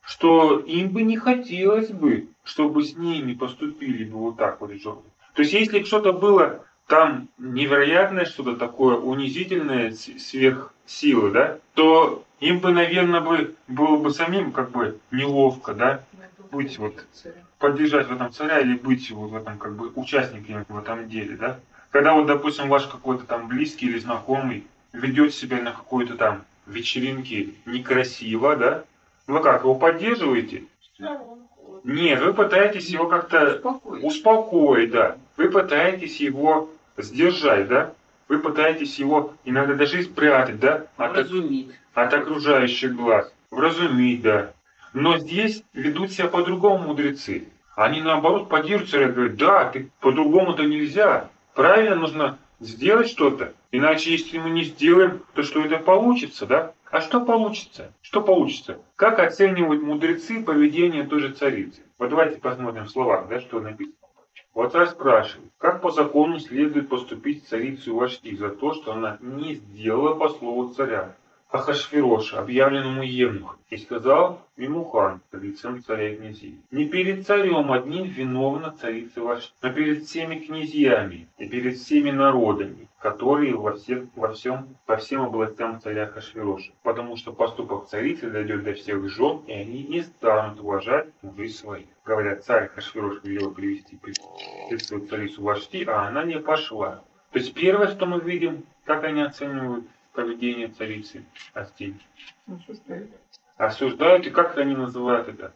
что им бы не хотелось бы, чтобы с ними поступили бы вот так вот. То есть если что-то было там невероятное, что-то такое унизительное, сверхсилы, да, то им бы, наверное, бы было бы самим как бы неловко, да, Быть вот. поддержать в этом царя или быть вот в этом как бы участником в этом деле, да. Когда вот, допустим, ваш какой-то там близкий или знакомый ведет себя на какой-то там вечеринке некрасиво, да, вы как, его поддерживаете? Нет, вы пытаетесь его как-то Успокоить. успокоить, да. Вы пытаетесь его сдержать, да. Вы пытаетесь его иногда даже спрятать, да, от, от окружающих глаз. Вразумить, да. Но здесь ведут себя по-другому мудрецы. Они наоборот поддерживают царя и говорят, да, ты по-другому-то нельзя. Правильно нужно сделать что-то. Иначе, если мы не сделаем, то что это получится, да? А что получится? Что получится? Как оценивают мудрецы поведение той же царицы? Вот давайте посмотрим в словах, да, что написано. Вот царь спрашивает, как по закону следует поступить с царицей Вашти за то, что она не сделала по слову царя, Ахашвироша, объявленному Евнухом, и сказал Мимухан, лицем царя и князей, не перед царем одним виновна царица ваша, но перед всеми князьями и перед всеми народами, которые во, всех, во всем, по всем областям царя Хашвироша, потому что поступок царицы дойдет до всех жен, и они не станут уважать мужей своих. Говорят, царь Хашвирош велел привести пред царицу Вашти, а она не пошла. То есть первое, что мы видим, как они оценивают поведение царицы Астей. Осуждают. Осуждают, и как они называют это?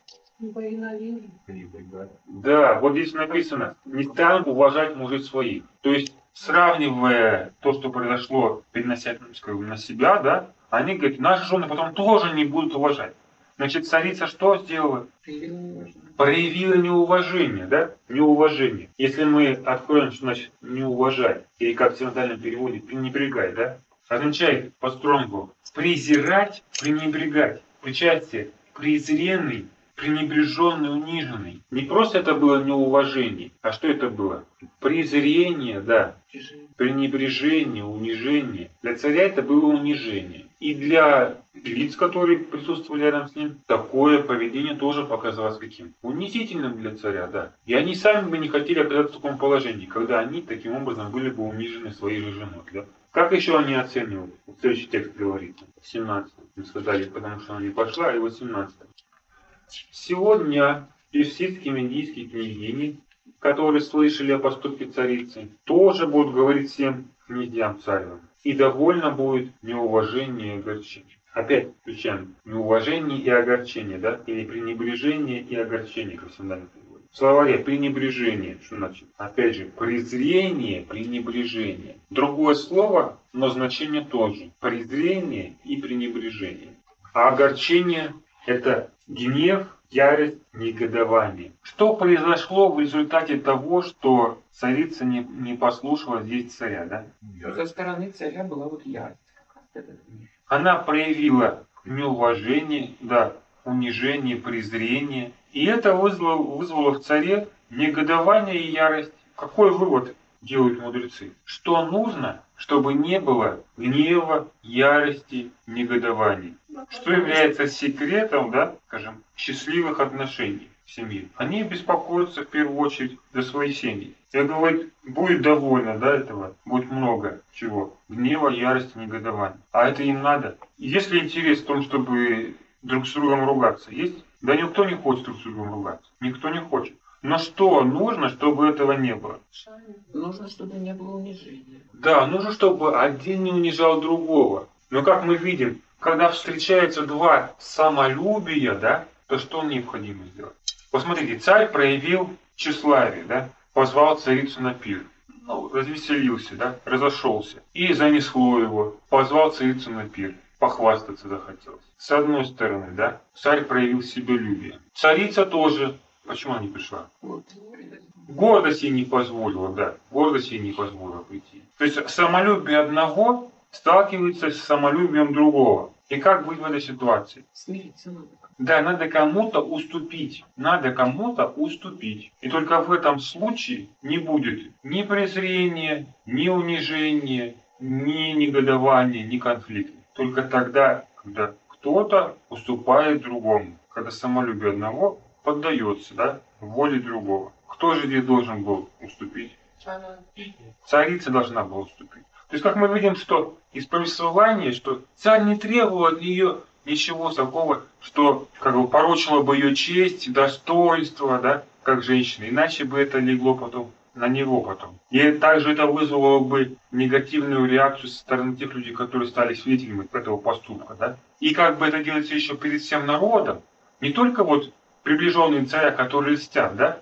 Да, вот здесь написано, не станут уважать мужей своих. То есть, сравнивая то, что произошло, перенося на себя, да, они говорят, наши жены потом тоже не будут уважать. Значит, царица что сделала? Проявила неуважение, да? Неуважение. Если мы откроем, что значит не уважать, или как в синодальном переводе, пренебрегать, да? Означает по стронгу презирать, пренебрегать. Причастие презренный, пренебреженный, униженный. Не просто это было неуважение, а что это было? Презрение, да. Пренебрежение, унижение. Для царя это было унижение. И для лиц, которые присутствовали рядом с ним, такое поведение тоже показалось каким? Унизительным для царя, да. И они сами бы не хотели оказаться в таком положении, когда они таким образом были бы унижены своей же женой, да. Как еще они оценивают? Следующий текст говорит, 17 мы сказали, потому что она не пошла, и 18 Сегодня персидские медийские княгини, которые слышали о поступке царицы, тоже будут говорить всем князьям царевым. И довольно будет неуважение и огорчение. Опять включаем неуважение и огорчение, да? Или пренебрежение и огорчение, как всегда переводе. В словаре пренебрежение, что значит? Опять же, презрение, пренебрежение. Другое слово, но значение тоже. Презрение и пренебрежение. А огорчение – это гнев, ярость, негодование. Что произошло в результате того, что царица не, не послушала здесь царя, да? Со стороны царя была вот ярость. Она проявила неуважение, да, унижение, презрение. И это вызвало, вызвало в царе негодование и ярость. Какой вывод делают мудрецы? Что нужно, чтобы не было гнева, ярости, негодования? Что является секретом, да, скажем, счастливых отношений в семье? Они беспокоятся в первую очередь за свои семьи. Я говорю, будет довольно, да, этого, будет много чего. Гнева, ярости, негодования. А это им надо. Если интерес в том, чтобы друг с другом ругаться, есть? Да никто не хочет друг с другом ругаться. Никто не хочет. Но что нужно, чтобы этого не было? Нужно, чтобы не было унижения. Да, нужно, чтобы один не унижал другого. Но как мы видим, когда встречаются два самолюбия, да, то что необходимо сделать? Посмотрите, царь проявил тщеславие, да, позвал царицу на пир. Ну, развеселился, да, разошелся. И занесло его, позвал царицу на пир. Похвастаться захотелось. С одной стороны, да, царь проявил себелюбие. Царица тоже, почему она не пришла? Гордость ей не позволила, да, гордость ей не позволила прийти. То есть самолюбие одного сталкивается с самолюбием другого. И как быть в этой ситуации? Смириться надо. Да, надо кому-то уступить. Надо кому-то уступить. И только в этом случае не будет ни презрения, ни унижения, ни негодования, ни конфликта. Только тогда, когда кто-то уступает другому. Когда самолюбие одного поддается да, воле другого. Кто же здесь должен был уступить? Царица должна была уступить. То есть, как мы видим, что из повествования, что царь не требовал от нее ничего такого, что как бы порочило бы ее честь, достоинство, да, как женщины. Иначе бы это легло потом на него потом. И также это вызвало бы негативную реакцию со стороны тех людей, которые стали свидетелями этого поступка. Да? И как бы это делается еще перед всем народом, не только вот приближенные царя, которые льстят, да,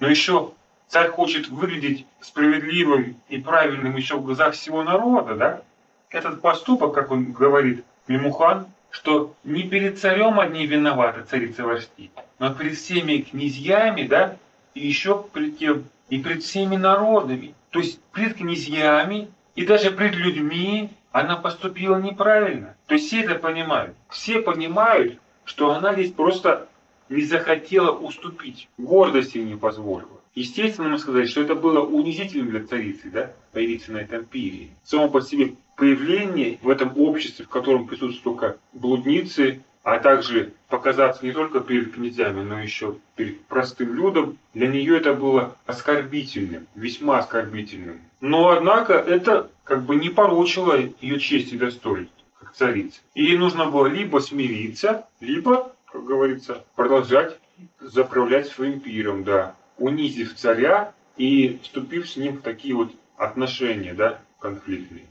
но еще царь хочет выглядеть справедливым и правильным еще в глазах всего народа, да? Этот поступок, как он говорит, Мимухан, что не перед царем одни виноваты, царица Вашти, но перед всеми князьями, да, и еще перед кем? И перед всеми народами. То есть пред князьями и даже пред людьми она поступила неправильно. То есть все это понимают. Все понимают, что она здесь просто не захотела уступить. Гордости не позволила. Естественно, мы сказали, что это было унизительным для царицы, да, появиться на этом пире. Само по себе появление в этом обществе, в котором присутствуют только блудницы, а также показаться не только перед князьями, но еще перед простым людом, для нее это было оскорбительным, весьма оскорбительным. Но, однако, это как бы не порочило ее честь и достоинство, как царица. И ей нужно было либо смириться, либо, как говорится, продолжать заправлять своим пиром, да, унизив царя и вступив с ним в такие вот отношения, да, конфликтные.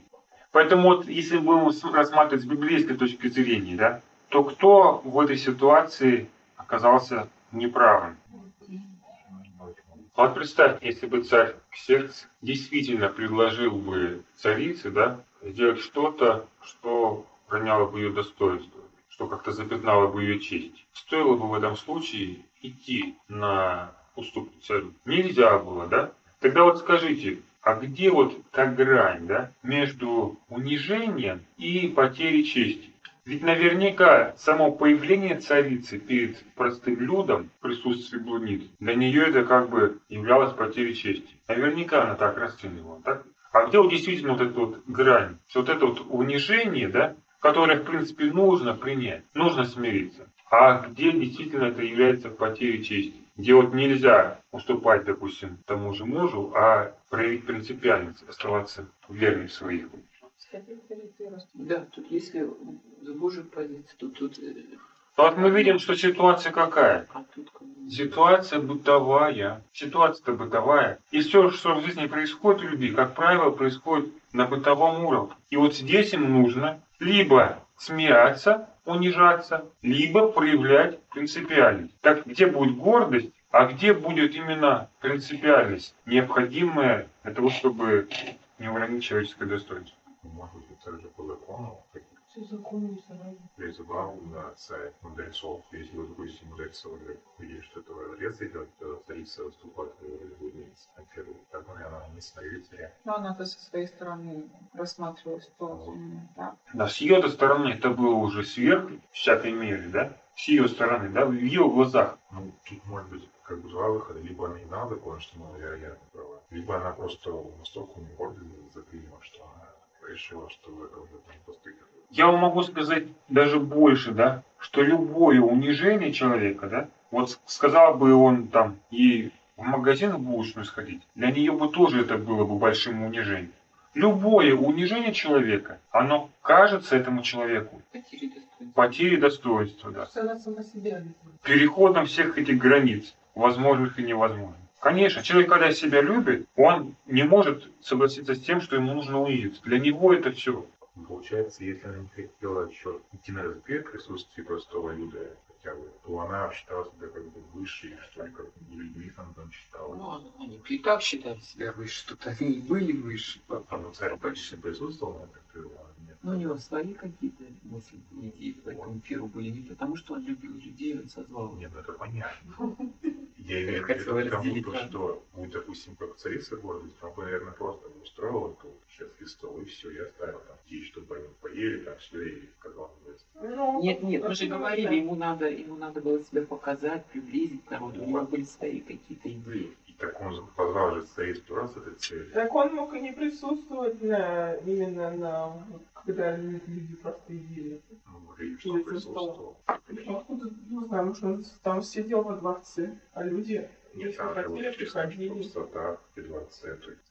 Поэтому вот, если будем рассматривать с библейской точки зрения, да, то кто в этой ситуации оказался неправым? Вот представьте, если бы царь Ксеркс действительно предложил бы царице да, сделать что-то, что роняло бы ее достоинство, что как-то запятнало бы ее честь. Стоило бы в этом случае идти на уступку царю? Нельзя было, да? Тогда вот скажите, а где вот та грань, да, между унижением и потерей чести? Ведь наверняка само появление царицы перед простым людом в присутствии блудниц, для нее это как бы являлось потерей чести. Наверняка она так расценивала. Так? А где вот действительно вот эта вот грань, что вот это вот унижение, да, которое в принципе нужно принять, нужно смириться. А где действительно это является потерей чести? Где вот нельзя уступать, допустим, тому же мужу, а проявить принципиальность, оставаться верным своих да, тут если с Божьей позиции, то тут... э, Вот мы видим, что ситуация какая? А тут Ситуация бытовая. Ситуация-то бытовая. И все, что в жизни происходит у людей, как правило, происходит на бытовом уровне. И вот здесь им нужно либо смиряться, унижаться, либо проявлять принципиальность. Так где будет гордость, а где будет именно принципиальность, необходимая для того, чтобы не уронить человеческое достоинство. Может быть, это же по закону, Все законно сразу. призывал на царь мудрецов. Если, вот, допустим, говорят, видишь, что этого разрез идет, то царица выступает в первый, так он, она не смотрит царя. Но она-то со своей стороны рассматривала ситуацию. именно так. Да, с ее стороны это было уже сверх всякой меры, да? С ее стороны, да, в ее глазах. Ну, тут может быть как бы два выхода. Либо она не знала закон, что она вероятно права. Либо она просто настолько у нее гордость заклинила, что она решила, что это уже там постыдно. Я вам могу сказать даже больше, да, что любое унижение человека, да, вот сказал бы он там ей в магазин в булочную сходить, для нее бы тоже это было бы большим унижением. Любое унижение человека, оно кажется этому человеку Потери достоинства. потерей достоинства, да. Переходом всех этих границ, возможных и невозможных. Конечно, человек, когда себя любит, он не может согласиться с тем, что ему нужно унизиться. Для него это все. Получается, если она не хотела еще идти на разбег в присутствии простого люда, хотя бы, то она считала себя как бы высшей, что ли, как людьми она там считала. Ну, они- и так считали себя выше, тут они были выше. А ну царь почти присутствовал на этом первом, а нет. Но у него свои какие-то мысли, идеи по этому пиру были не потому, что он любил людей, он созвал. Нет, ну это понятно. Я имею в виду к тому, разделить, то, что, будь, допустим, как царица гордость, он бы, наверное, просто устроил эту счастливый стол, и все, я оставил там детей, чтобы они поели, там все, и сказал, Ну, Нет, нет, мы же ну, говорили, да. ему надо, ему надо было себя показать, приблизить к народу. У него были свои какие-то идеи. И так он позвал же царицу раз этой цели. Так он мог и не присутствовать на, именно на, когда люди просто едили. Ну, говорили, что присутствовал. Ну, Откуда, не знаю, может, он там сидел во дворце, а люди, Нет, если хотели, приходили. просто так, при дворце, то есть,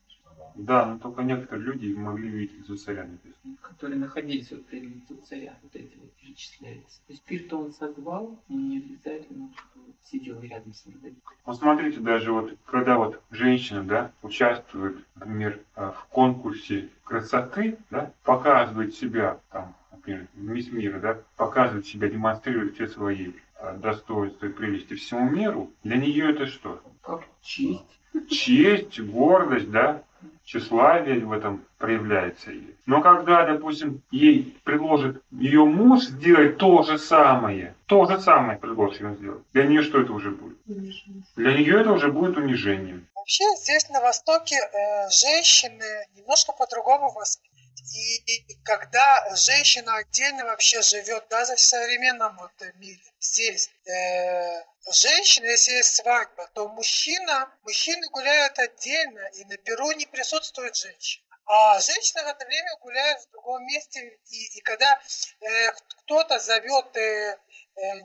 ну, Да, но только некоторые люди могли видеть лицо царя написано. которые находились вот перед лицом царя, вот эти вот перечисляются. То есть пир-то он созвал, не обязательно сидел рядом с ним. Вот смотрите, даже вот, когда вот женщина, да, участвует, например, э, в конкурсе красоты, да, показывает себя, там, например, мисс мира, да, показывает себя, демонстрирует все свои э, достоинства и прелести всему миру, для нее это что? Как честь. честь, гордость, да, тщеславие в этом проявляется. ей. Но когда, допустим, ей предложит ее муж сделать то же самое, то же самое предложит ему сделать, для нее что это уже будет? Для нее это уже будет унижением. Вообще здесь на Востоке э, женщины немножко по-другому восприняты. И когда женщина отдельно вообще живет, даже в современном вот мире, здесь э, женщина, если есть свадьба, то мужчина, мужчины гуляют отдельно, и на перу не присутствует женщина. А женщины в это время гуляют в другом месте, и, и когда э, кто-то зовет э, э,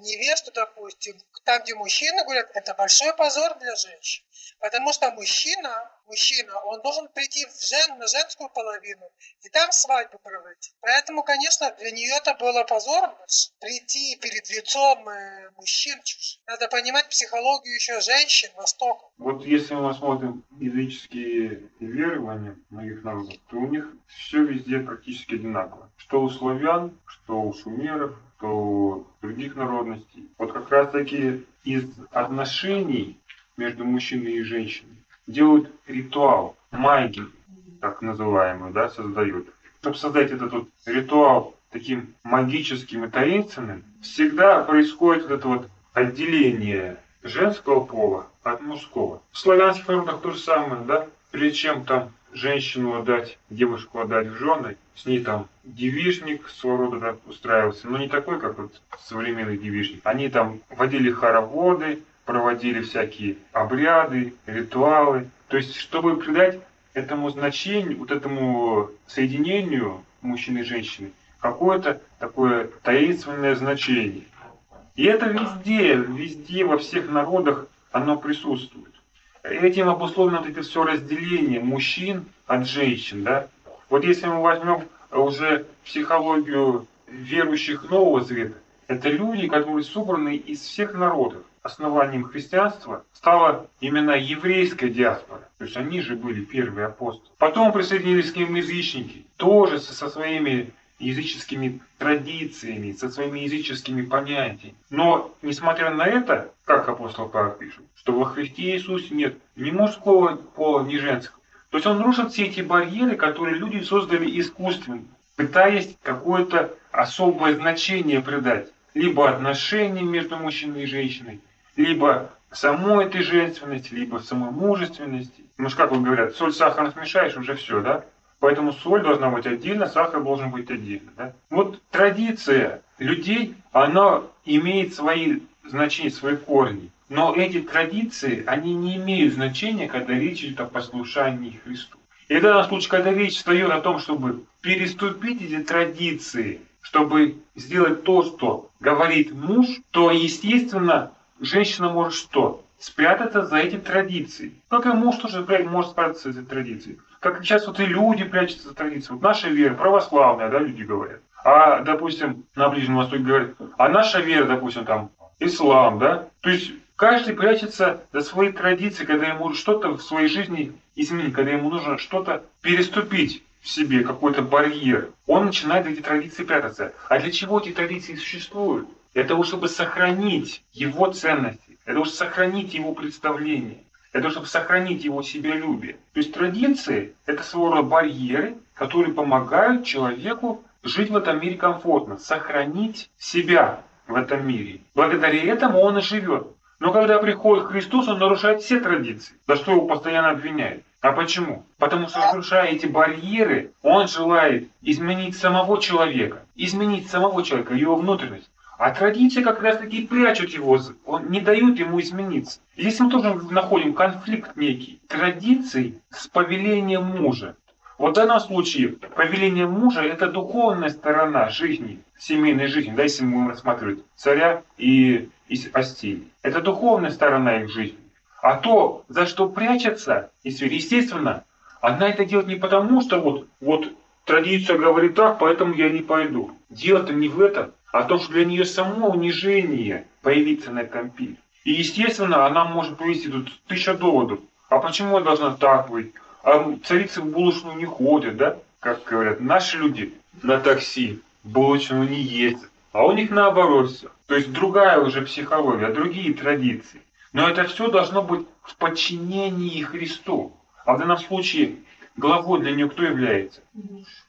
невесту, допустим, там, где мужчины гуляют, это большой позор для женщин. Потому что мужчина, мужчина, он должен прийти в жен, на женскую половину и там свадьбу проводить. Поэтому, конечно, для нее это было позором прийти перед лицом э, мужчин. Надо понимать психологию еще женщин Востока. Вот если мы смотрим языческие верования многих народов, то у них все везде практически одинаково. Что у славян, что у шумеров, что у других народностей. Вот как раз таки из отношений между мужчиной и женщиной делают ритуал, магию, так называемую, да, создают. Чтобы создать этот вот ритуал таким магическим и таинственным, всегда происходит вот это вот отделение женского пола от мужского. В славянских народах то же самое, да? Прежде чем там женщину отдать, девушку отдать в жены, с ней там девишник своего рода да, устраивался, но не такой, как вот современный девишник. Они там водили хороводы, проводили всякие обряды, ритуалы. То есть, чтобы придать этому значению, вот этому соединению мужчины и женщины, какое-то такое таинственное значение. И это везде, везде, во всех народах оно присутствует. Этим обусловлено вот это все разделение мужчин от женщин. Да? Вот если мы возьмем уже психологию верующих Нового Завета, это люди, которые собраны из всех народов. Основанием христианства стала именно еврейская диаспора. То есть они же были первые апостолы. Потом присоединились к ним язычники, тоже со своими языческими традициями, со своими языческими понятиями. Но, несмотря на это, как апостол Павел пишет, что во Христе Иисусе нет ни мужского пола, ни женского. То есть он рушит все эти барьеры, которые люди создали искусственно, пытаясь какое-то особое значение придать. Либо отношениям между мужчиной и женщиной, либо самой этой женственности, либо самой мужественности. Ну, как вот говорят, соль, сахар смешаешь, уже все, да? Поэтому соль должна быть отдельно, сахар должен быть отдельно. Да? Вот традиция людей, она имеет свои значения, свои корни. Но эти традиции, они не имеют значения, когда речь идет о послушании Христу. И в данном случае, когда речь встает о том, чтобы переступить эти традиции, чтобы сделать то, что говорит муж, то, естественно, женщина может что? Спрятаться за эти традиции. Как и муж тоже может спрятаться за эти традиции как сейчас вот и люди прячутся за традицией. Вот наша вера православная, да, люди говорят. А, допустим, на Ближнем Востоке говорят, а наша вера, допустим, там, ислам, да. То есть каждый прячется за свои традиции, когда ему что-то в своей жизни изменить, когда ему нужно что-то переступить в себе, какой-то барьер. Он начинает эти традиции прятаться. А для чего эти традиции существуют? Это того, чтобы сохранить его ценности, это того, чтобы сохранить его представление это чтобы сохранить его себялюбие. То есть традиции – это своего рода барьеры, которые помогают человеку жить в этом мире комфортно, сохранить себя в этом мире. Благодаря этому он и живет. Но когда приходит Христос, он нарушает все традиции, за что его постоянно обвиняют. А почему? Потому что разрушая эти барьеры, он желает изменить самого человека, изменить самого человека, его внутренность. А традиции как раз таки прячут его, он, не дают ему измениться. Здесь мы тоже находим конфликт некий традиций с повелением мужа. Вот в данном случае повеление мужа – это духовная сторона жизни, семейной жизни, да, если мы рассматривать царя и, и Астей. Это духовная сторона их жизни. А то, за что прячется, естественно, она это делает не потому, что вот, вот традиция говорит так, поэтому я не пойду. Дело-то не в этом а то, что для нее само унижение появиться на этом пире. И, естественно, она может привести тут тысяча доводов. А почему она должна так быть? А царицы в булочную не ходят, да? Как говорят, наши люди на такси в булочную не ездят. А у них наоборот все. То есть другая уже психология, другие традиции. Но это все должно быть в подчинении Христу. А в данном случае главой для нее кто является?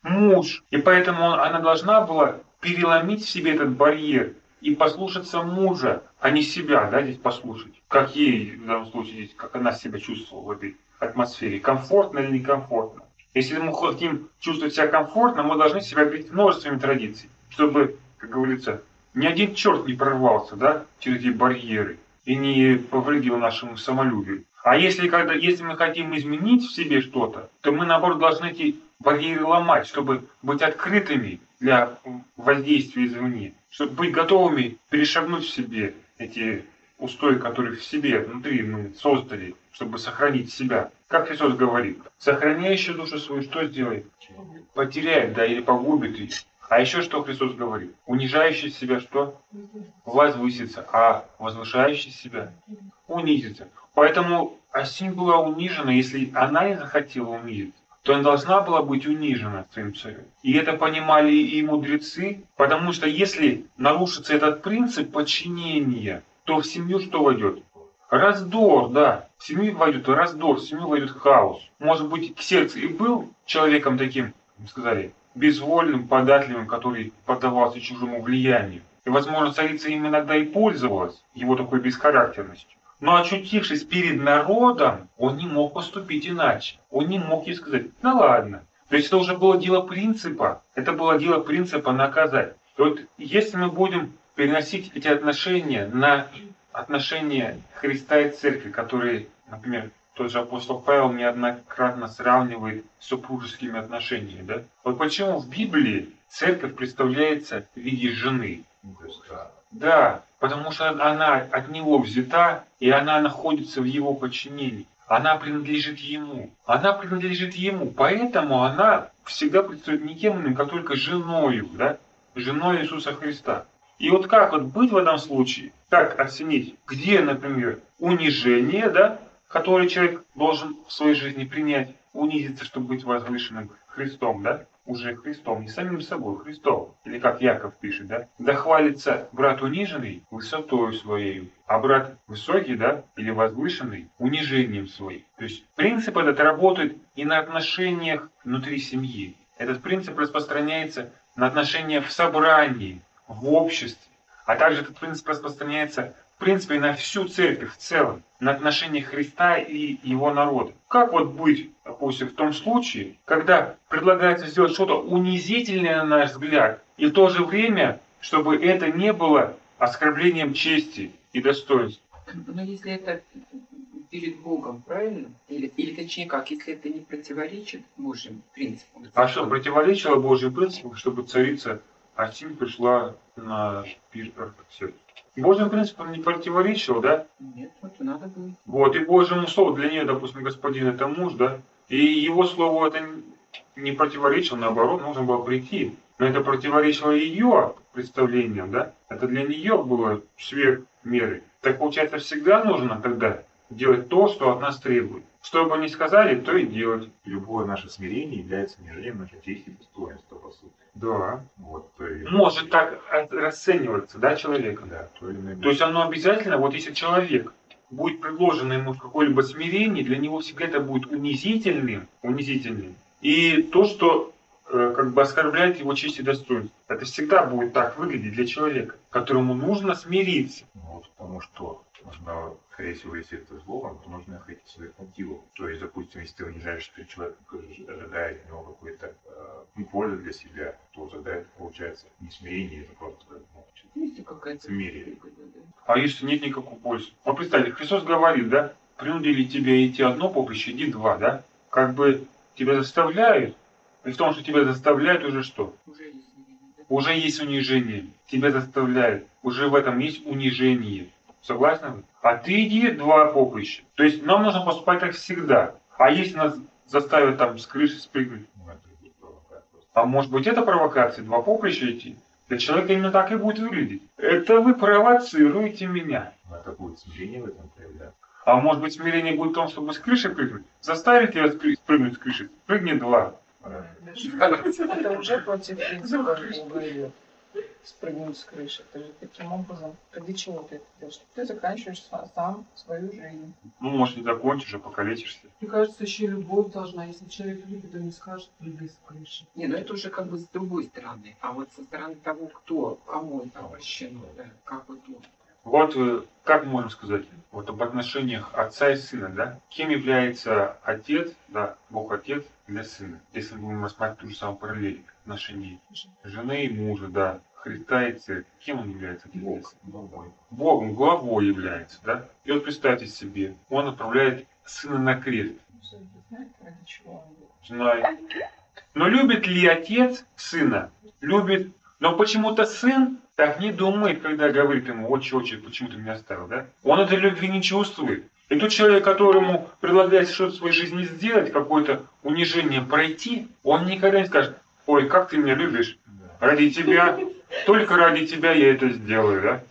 Муж. И поэтому она должна была переломить в себе этот барьер и послушаться мужа, а не себя, да, здесь послушать. Как ей в данном случае здесь, как она себя чувствовала в этой атмосфере. Комфортно или некомфортно. Если мы хотим чувствовать себя комфортно, мы должны себя бить множествами традиций, чтобы, как говорится, ни один черт не прорвался, да, через эти барьеры и не повредил нашему самолюбию. А если, когда, если мы хотим изменить в себе что-то, то мы, наоборот, должны эти барьеры ломать, чтобы быть открытыми для воздействия извне, чтобы быть готовыми перешагнуть в себе эти устои, которые в себе, внутри мы создали, чтобы сохранить себя. Как Христос говорит, сохраняющий душу свою что сделает? Потеряет, да, или погубит ее. А еще что Христос говорит? Унижающий себя что? Возвысится, а возвышающий себя унизится. Поэтому Асинь была унижена, если она не захотела унизиться, то она должна была быть унижена своим царем. И это понимали и мудрецы, потому что если нарушится этот принцип подчинения, то в семью что войдет? Раздор, да. В семью войдет раздор, в семью войдет хаос. Может быть, к сердцу и был человеком таким, сказали, безвольным, податливым, который поддавался чужому влиянию. И, возможно, царица им иногда и пользовалась его такой бесхарактерностью. Но очутившись перед народом, он не мог поступить иначе. Он не мог ей сказать, ну ладно. То есть это уже было дело принципа. Это было дело принципа наказать. И вот если мы будем переносить эти отношения на отношения Христа и Церкви, которые, например, тот же апостол Павел неоднократно сравнивает с супружескими отношениями. Да? Вот почему в Библии церковь представляется в виде жены. Да, потому что она от него взята, и она находится в его подчинении. Она принадлежит ему. Она принадлежит ему. Поэтому она всегда предстает не кем иным, как только женою, да? Женой Иисуса Христа. И вот как вот быть в этом случае? Как оценить, где, например, унижение, да, которое человек должен в своей жизни принять, унизиться, чтобы быть возвышенным Христом, да? Уже Христом, не самим собой, Христом. Или как Яков пишет, да? Да хвалится брат униженный высотою своей, а брат высокий, да, или возвышенный унижением своим. То есть принцип этот работает и на отношениях внутри семьи. Этот принцип распространяется на отношения в собрании, в обществе. А также этот принцип распространяется в принципе на всю церковь в целом, на отношения Христа и его народа. Как вот быть, допустим, в том случае, когда предлагается сделать что-то унизительное на наш взгляд, и в то же время, чтобы это не было оскорблением чести и достоинства? Но если это перед Богом, правильно? Или, или точнее как, если это не противоречит Божьим принципам. А что, противоречило Божьим принципам, чтобы царица Асим пришла на пир Артаксеркс? Божьим принципам не противоречил, да? Нет, вот надо было. Вот, и Божьему слову для нее, допустим, господин это муж, да? И его слову это не противоречило, наоборот, нужно было прийти. Но это противоречило ее представлениям, да? Это для нее было сверх меры. Так получается, всегда нужно тогда делать то, что от нас требует. Что бы ни сказали, то и делать. Любое наше смирение является снижением нашей чести и достоинства, по сути. Да. Вот, и... Может так расцениваться, да, человека? Да, то, или иное. То есть оно обязательно, вот если человек будет предложено ему какое-либо смирение, для него всегда это будет унизительным, унизительным. И то, что э, как бы оскорбляет его честь и достоинство. Это всегда будет так выглядеть для человека, которому нужно смириться. Вот, потому что нужно, скорее всего, если это зло, то нужно находить своих мотивов. То есть, допустим, если ты унижаешь перед человеком, ожидая от него какой-то э, пользы для себя, то тогда это получается не смирение, это просто ну, Есть какая-то смирение. А если нет никакой пользы? Вот представьте, Христос говорит, да, принудили тебя идти одно поприще, иди два, да? Как бы тебя заставляют, и в том, что тебя заставляют уже что? Уже есть да? Уже есть унижение. Тебя заставляют. Уже в этом есть унижение. Согласны вы? А ты иди два поприща. То есть нам нужно поступать как всегда. А если нас заставят там с крыши спрыгнуть? Ну, это будет провокация. А может быть это провокация, два поприща идти? Для человека именно так и будет выглядеть. Это вы провоцируете меня. Но это будет смирение в этом проявляться. А может быть смирение будет в том, чтобы с крыши прыгнуть? Заставить тебя спры- спрыгнуть с крыши? Прыгни два. Это уже против принципа. Спрыгнуть с крыши. Ты же таким образом, ради чего ты это делаешь? Ты заканчиваешь са- сам свою жизнь. Ну, может, не закончишь, а покалечишься. Мне кажется, еще любовь должна. Если человек любит, он не скажет прыгай с крыши. Не, ну это уже как бы с другой стороны. А вот со стороны того, кто, кому это обращено, да, как вот он. Вот э, как мы можем сказать, вот об отношениях отца и сына, да? Кем является отец, да, Бог отец для сына? Если мы будем рассматривать ту же самую параллель отношений жены и мужа, да, Христа и церкви, кем он является? сына? Главой. Богом, главой является, да? И вот представьте себе, он отправляет сына на крест, зная, Но любит ли отец сына? Любит. Но почему-то сын так не думает, когда говорит ему, отче, почему ты меня оставил, да? Он этой любви не чувствует. И тот человек, которому предлагается что-то в своей жизни сделать, какое-то унижение пройти, он никогда не скажет, ой, как ты меня любишь, ради тебя, только ради тебя я это сделаю, да?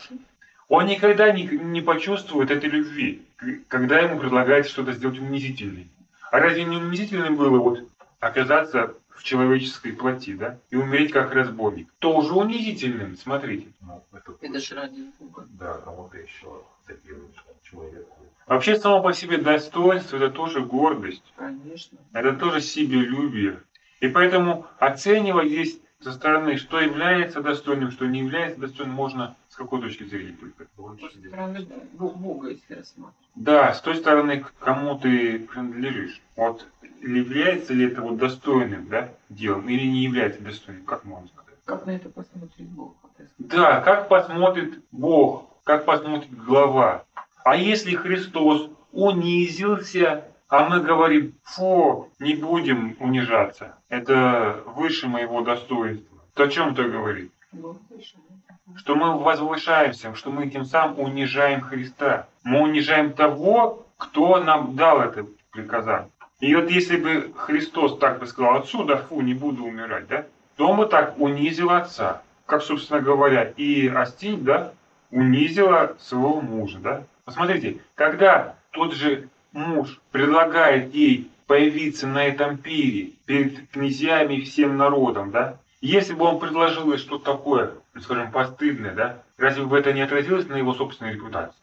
Он никогда не, не почувствует этой любви, когда ему предлагается что-то сделать унизительное. А разве не унизительным было вот оказаться в человеческой плоти, да, и умереть как разбойник? Тоже унизительным, смотрите. Ну, это, Это же ради Бога. Да, кому-то еще делаешь человеку. Вообще само по себе достоинство это тоже гордость, Конечно. это тоже себелюбие. И поэтому оценивать здесь со стороны, что является достойным, что не является достойным, можно с какой точки зрения только. Со стороны Бо- Бога, если рассматривать. Да, с той стороны, к кому ты принадлежишь. Вот является ли это вот достойным, да, делом, или не является достойным, как можно сказать? Как на это посмотрит Бог? Да, как посмотрит Бог, как посмотрит глава. А если Христос унизился, а мы говорим, фу, не будем унижаться, это выше моего достоинства, то о чем выше, да? Что мы возвышаемся, что мы тем самым унижаем Христа. Мы унижаем того, кто нам дал это приказание. И вот если бы Христос так бы сказал, отсюда, фу, не буду умирать, да, то он бы так унизил отца. Как, собственно говоря, и Астинь, да, унизила своего мужа, да. Посмотрите, когда тот же муж предлагает ей появиться на этом пире перед князьями и всем народом, да, если бы он предложил ей что-то такое, ну, скажем, постыдное, да, разве бы это не отразилось на его собственной репутации?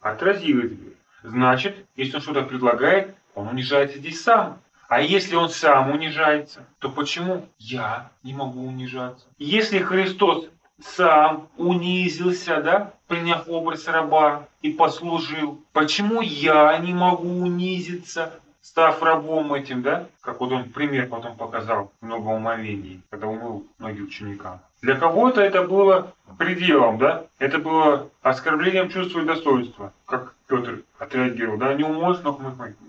Отразилось бы. Значит, если он что-то предлагает, он унижается здесь сам. А если он сам унижается, то почему я не могу унижаться? Если Христос сам унизился, да, приняв образ раба и послужил, почему я не могу унизиться, став рабом этим, да? Как вот он пример потом показал в многоумолении, когда умыл ноги ученикам. Для кого-то это было пределом, да? Это было оскорблением чувства и достоинства, как Петр отреагировал, да? Не умоешь, но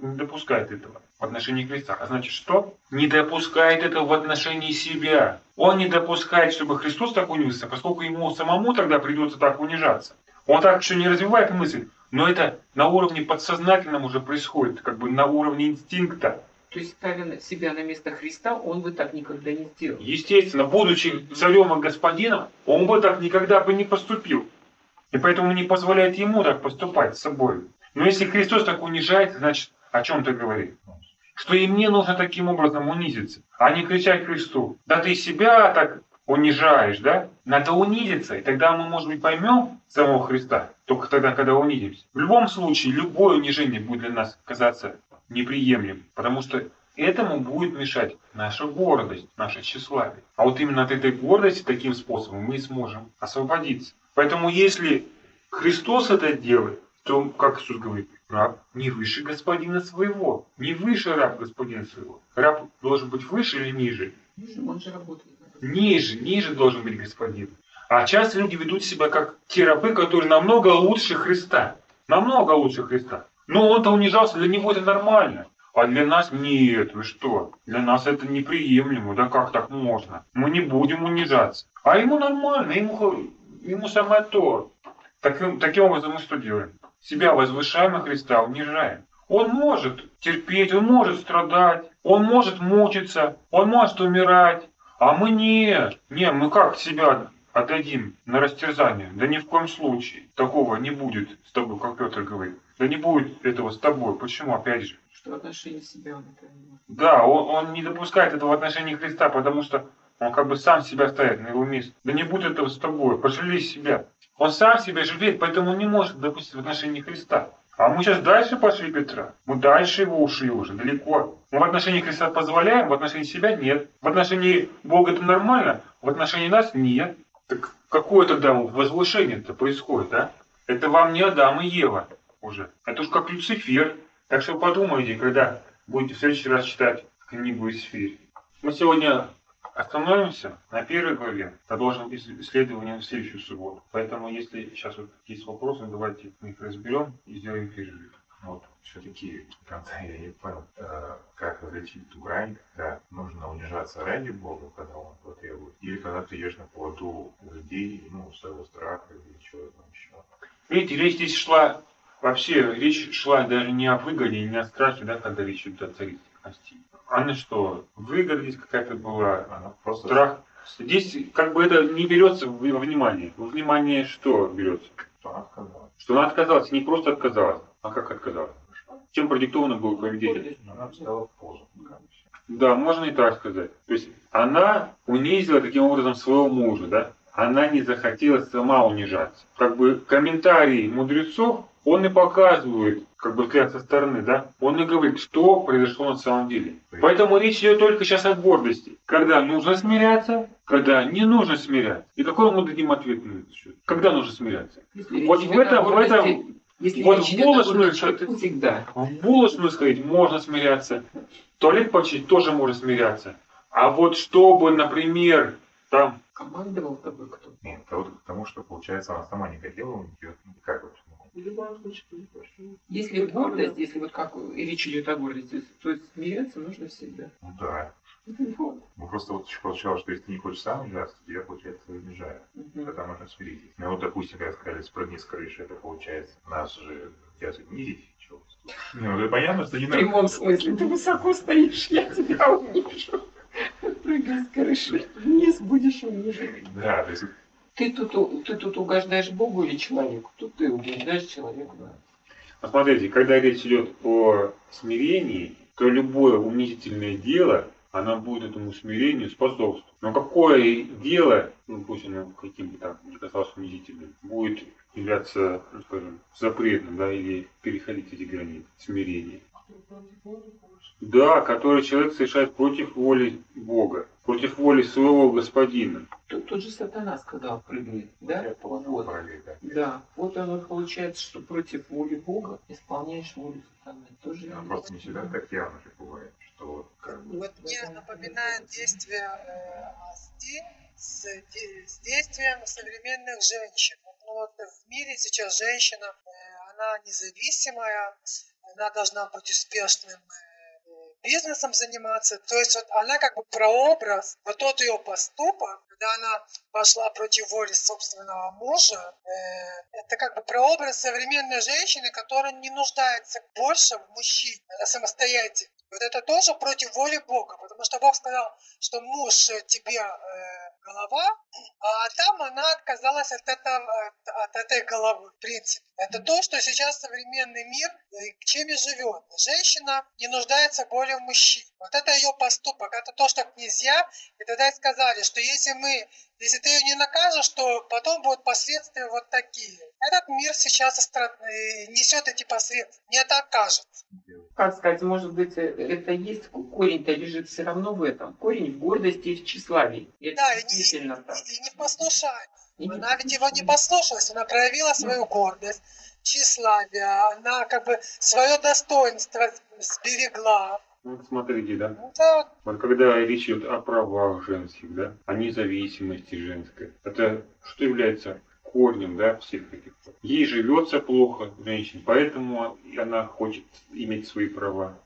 не допускает этого в отношении Христа. А значит что? Не допускает этого в отношении себя. Он не допускает, чтобы Христос так унизился, поскольку ему самому тогда придется так унижаться. Он так еще не развивает мысль, но это на уровне подсознательном уже происходит, как бы на уровне инстинкта. То есть, ставя себя на место Христа, он бы так никогда не сделал. Естественно, будучи царем и господином, он бы так никогда бы не поступил. И поэтому не позволяет ему так поступать с собой. Но если Христос так унижает, значит, о чем ты говоришь? Что и мне нужно таким образом унизиться, а не кричать Христу. Да ты себя так унижаешь, да? Надо унизиться, и тогда мы, может быть, поймем самого Христа, только тогда, когда унизимся. В любом случае, любое унижение будет для нас казаться неприемлемым, потому что этому будет мешать наша гордость, наше тщеславие. А вот именно от этой гордости таким способом мы сможем освободиться. Поэтому если Христос это делает, то, как Иисус говорит, раб не выше господина своего, не выше раб господина своего. Раб должен быть выше или ниже? Он же работает. Ниже, ниже должен быть господин. А часто люди ведут себя как те рабы, которые намного лучше Христа. Намного лучше Христа. Но он-то унижался, для него это нормально. А для нас нет, вы что? Для нас это неприемлемо, да как так можно? Мы не будем унижаться. А ему нормально, ему, ему самое то. Таким, таким образом мы что делаем? Себя возвышаем, а Христа унижаем. Он может терпеть, он может страдать, он может мучиться, он может умирать. А мы нет. Не, мы как себя отдадим на растерзание? Да ни в коем случае. Такого не будет с тобой, как Петр говорит. Да не будет этого с тобой. Почему, опять же? Что в отношении себя он это не. Да, он, он не допускает этого в отношении Христа, потому что он как бы сам себя ставит на его место. Да не будет этого с тобой, пожалей себя. Он сам себя жалеет, поэтому не может допустить в отношении Христа. А мы сейчас дальше пошли Петра. Мы дальше его ушли уже, далеко. Мы в отношении Христа позволяем, в отношении себя нет. В отношении Бога это нормально, в отношении нас нет. Так какое тогда возвышение-то происходит, а? Это вам не Адам и Ева уже. Это уж как Люцифер. Так что подумайте, когда будете в следующий раз читать книгу Исфирь. Мы сегодня остановимся на первой главе, продолжим исследование в следующую субботу. Поэтому, если сейчас вот есть вопросы, давайте мы их разберем и сделаем перерыв. Вот все-таки конце я не понял, э, как различить ту грань, когда нужно унижаться ради Бога, когда он этого требует, или когда ты идешь на поводу людей, ну, своего страха или чего там еще. Видите, речь здесь шла, вообще речь шла даже не о выгоде, не о страхе, да, когда речь идет о царице Астии. А на что? Здесь какая-то была, Она просто страх. Здесь как бы это не берется во внимание. Во внимание что берется? что она сказала. Что она отказалась, не просто отказалась, а как отказалась. Чем продиктовано было поведение? Она встала в позу. Да, можно и так сказать. То есть она унизила таким образом своего мужа, да? Она не захотела сама унижаться. Как бы комментарии мудрецов, он и показывает, как бы взгляд со стороны, да? Он и говорит, что произошло на самом деле. Поэтому речь идет только сейчас о гордости. Когда нужно смиряться, когда не нужно смиряться. И какой мы дадим ответ на этот счет? Когда нужно смиряться? Если Вот в этом, в этом, Если вот в булочную всегда. в булочную сходить можно смиряться, в туалет почить тоже можно смиряться. А вот чтобы, например, там, Командовал тобой кто? Нет, это вот к тому, что получается она сама не хотела, у нее, ну, как вот, ну, В любом случае, будет хорошо. Если гордость, если вот как речь идет о гордости, то смиряться нужно всегда. ну да. Вот. Ну просто вот еще получалось, что если ты не хочешь сам унижаться, то тебя, получается, унижают. Мгм. Тогда можно смириться. Ну вот, допустим, когда сказали, спрыгни с крыши, это получается, нас же хотят унизить. Чего? Не, ну это понятно, что не В надо. прямом смысле, ты высоко стоишь, я тебя унижу. Прыгай с крыши, вниз будешь унижен. Да, то есть Ты тут, у- ты тут угождаешь Богу или человеку? Тут ты угождаешь человеку. Да. посмотрите, когда речь идет о смирении, то любое унизительное дело, оно будет этому смирению способствовать. Но какое дело, ну пусть оно каким бы там ни казалось унизительным, будет являться, ну, скажем, запретным, да, или переходить эти границы смирения. Да, который человек совершает против воли Бога, против воли своего господина. Тут, тут же сатана сказал, прыгни, да? Вот. параллель, да. Да, вот оно получается, что против воли Бога исполняешь волю сатаны. Тоже Ну, Просто не всегда так явно же бывает, что вот как бы... Вот мне напоминает действие э, Асти с, с действием современных женщин. Ну, вот в мире сейчас женщина, э, она независимая, она должна быть успешным э, бизнесом заниматься. То есть вот она как бы прообраз, вот тот ее поступок, когда она пошла против воли собственного мужа, э, это как бы прообраз современной женщины, которая не нуждается больше в мужчине, она самостоятельна. Вот это тоже против воли Бога, потому что Бог сказал, что муж э, тебе э, голова, а там она отказалась от, этого, от, этой головы, в принципе. Это то, что сейчас современный мир, э, чем и живет. Женщина не нуждается более в мужчине. Вот это ее поступок, это то, что князья, и тогда и сказали, что если мы, если ты ее не накажешь, то потом будут последствия вот такие. Этот мир сейчас несет эти последствия, не так кажется. как сказать, может быть, э, это есть, корень-то лежит все равно в этом. Корень в гордости и в тщеславии. И это Да, и не, действительно так. и- не. И не Она ведь его не послушалась, она проявила свою гордость, тщеславие, она как бы свое достоинство сберегла. Вот смотрите, да, Ну да, Вот когда речь идет о правах женских, да, о независимости женской, это что является корнем, да, всех этих. Ей живется плохо, женщине, поэтому она хочет иметь свои права.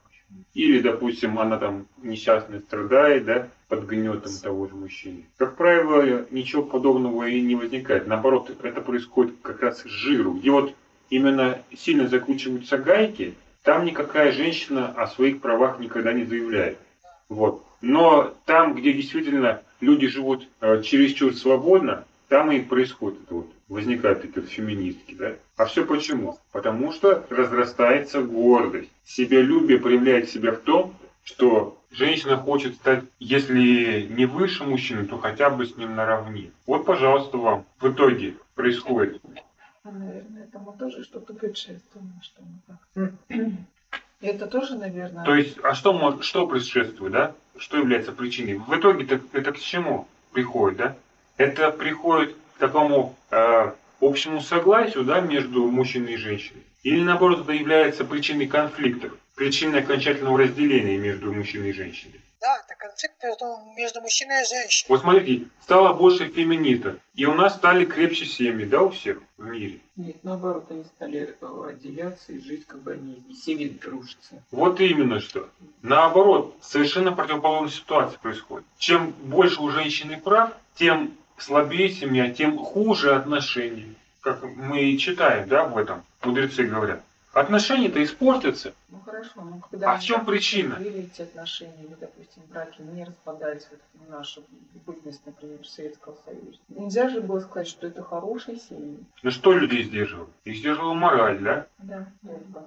Или, допустим, она там несчастно страдает, да, под гнетом того же мужчины. Как правило, ничего подобного и не возникает. Наоборот, это происходит как раз с жиру, где вот именно сильно закручиваются гайки, там никакая женщина о своих правах никогда не заявляет. Вот. Но там, где действительно люди живут э, чересчур свободно, там и происходит это вот. Возникают эти феминистки, да? А все почему? Потому что разрастается гордость. Себялюбие проявляет себя в том, что женщина хочет стать, если не выше мужчины, то хотя бы с ним наравне. Вот, пожалуйста, вам в итоге происходит. А, Наверное, этому тоже что-то предшествовало, что мы так. Это тоже, наверное, То есть, а что, может, что предшествует, да? Что является причиной? В итоге это, это к чему приходит, да? Это приходит к такому э, общему согласию, да, между мужчиной и женщиной? Или наоборот, это является причиной конфликтов, причиной окончательного разделения между мужчиной и женщиной? Конфликт между мужчиной и женщиной. Вот смотрите, стало больше феминистов, и у нас стали крепче семьи, да, у всех в мире. Нет, наоборот, они стали э, отделяться и жить, как бы они и семьи дружатся. Вот именно что. Наоборот, совершенно противоположная ситуация происходит. Чем больше у женщины прав, тем слабее семья, тем хуже отношения. Как мы и читаем, да, в этом, мудрецы говорят. Отношения-то испортятся. Ну хорошо, ну когда А в чем причина? эти отношения, или, допустим, браки не распадались, вот в нашу бытность, например, Советского Союза. Нельзя же было сказать, что это хорошие семьи. Ну что людей сдерживало? Их сдерживала мораль, да? Да, только.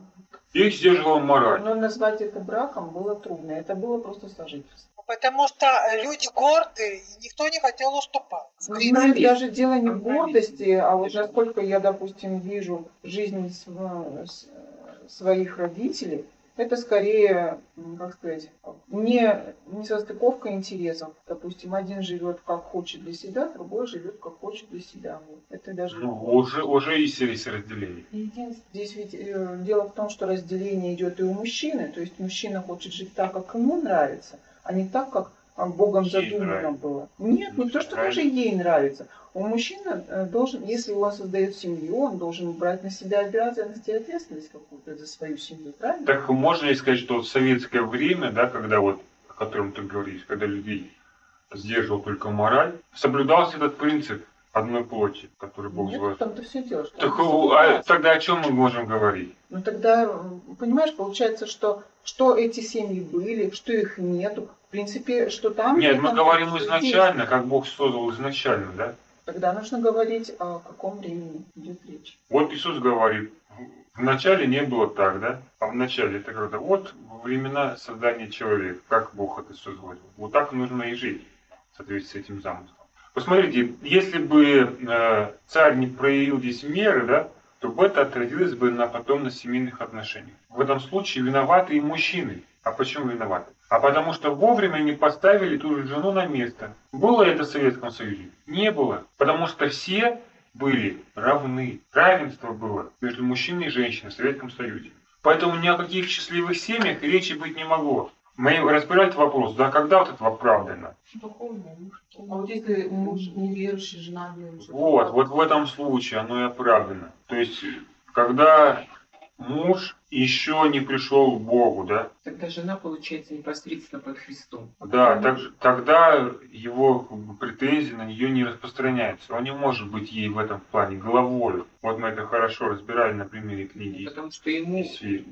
Их сдерживала мораль. Но назвать это браком было трудно. Это было просто сожительство. Потому что люди гордые, и никто не хотел уступать. Ну, знаете, даже дело не в гордости, а вот насколько я, допустим, вижу жизнь св- с- своих родителей, это скорее, как сказать, не, не состыковка интересов. Допустим, один живет как хочет для себя, другой живет как хочет для себя. Вот. Это даже... Ну, уже, уже и есть разделение. Здесь ведь э, дело в том, что разделение идет и у мужчины, то есть мужчина хочет жить так, как ему нравится, а не так, как Богом задумано было. Нет, не то, что даже ей нравится. У мужчины э, должен, если он создает семью, он должен брать на себя обязанность и ответственность какую-то за свою семью, правильно? Так можно ли сказать, что в советское время, да, когда вот, о котором ты говоришь, когда людей сдерживал только мораль, соблюдался этот принцип одной плоти, который Бог Нет, в том-то все дело. Что Так а тогда о чем мы можем говорить? Ну тогда, понимаешь, получается, что, что эти семьи были, что их нету. В принципе, что там... Нет, мы говорим изначально, как Бог создал изначально, да? Тогда нужно говорить, о каком времени идет речь. Вот Иисус говорит, в начале не было так, да? А в начале это когда вот во времена создания человека, как Бог это создал. Вот так нужно и жить в соответствии с этим замыслом. Посмотрите, если бы э, царь не проявил здесь меры, да, то бы это отразилось бы на потом на семейных отношениях. В этом случае виноваты и мужчины. А почему виноваты? А потому что вовремя не поставили ту же жену на место. Было это в Советском Союзе? Не было. Потому что все были равны. Равенство было между мужчиной и женщиной в Советском Союзе. Поэтому ни о каких счастливых семьях речи быть не могло. Мы разбирать вопрос, да, когда вот это оправдано? Духовный муж. А вот если муж неверующий, жена верующая? Вот, вот в этом случае оно и оправдано. То есть, когда муж еще не пришел к Богу, да, Тогда жена получается непосредственно под Христом. да, так же- тогда его претензии на нее не распространяются. Он не может быть ей в этом плане головой. Вот мы это хорошо разбирали на примере книги. Потому что ему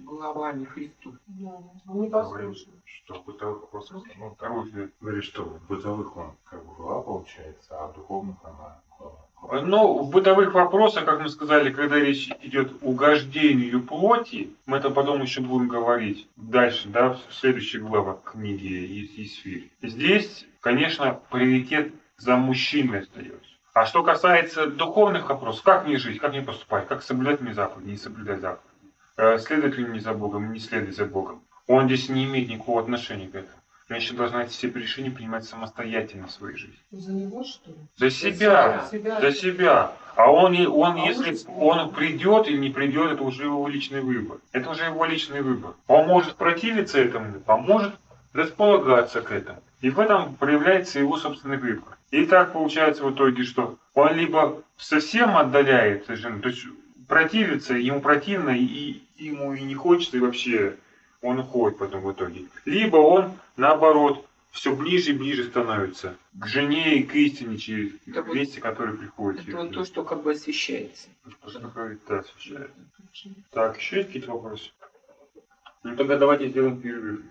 голова не Христу. Да, он не послушный. Что бытовых вопросах, ну, Короче, говорит, что в бытовых он как бы глава получается, а в духовных она глава. Но в бытовых вопросах, как мы сказали, когда речь идет угождению плоти, мы это потом еще будем говорить дальше, да, в следующих главах книги из Исфирь. Здесь, конечно, приоритет за мужчиной остается. А что касается духовных вопросов, как мне жить, как мне поступать, как соблюдать мне заповеди, не соблюдать заповеди, э, следовать ли мне за Богом, не следовать за Богом, он здесь не имеет никакого отношения к этому. Женщина должна эти все решения принимать самостоятельно в своей жизни. За него, что ли? За себя. себя. За себя. А он, и- он А если он- придет или не придет, это уже его личный выбор. Это уже его личный выбор. Он может противиться этому, а может располагаться к этому. И в этом проявляется его собственный выбор. И так получается в итоге, что он либо совсем отдаляется от жены, то есть противится, ему противно, и ему и не хочется, и вообще он уходит потом в итоге. Либо он, наоборот, все ближе и ближе становится к жене и к истине через Это вот- вести, которые приходят. Это через вот то, что как бы освещается. Что такое, да, освещает. Так, еще есть какие-то вопросы? Ну тогда давайте сделаем перерыв.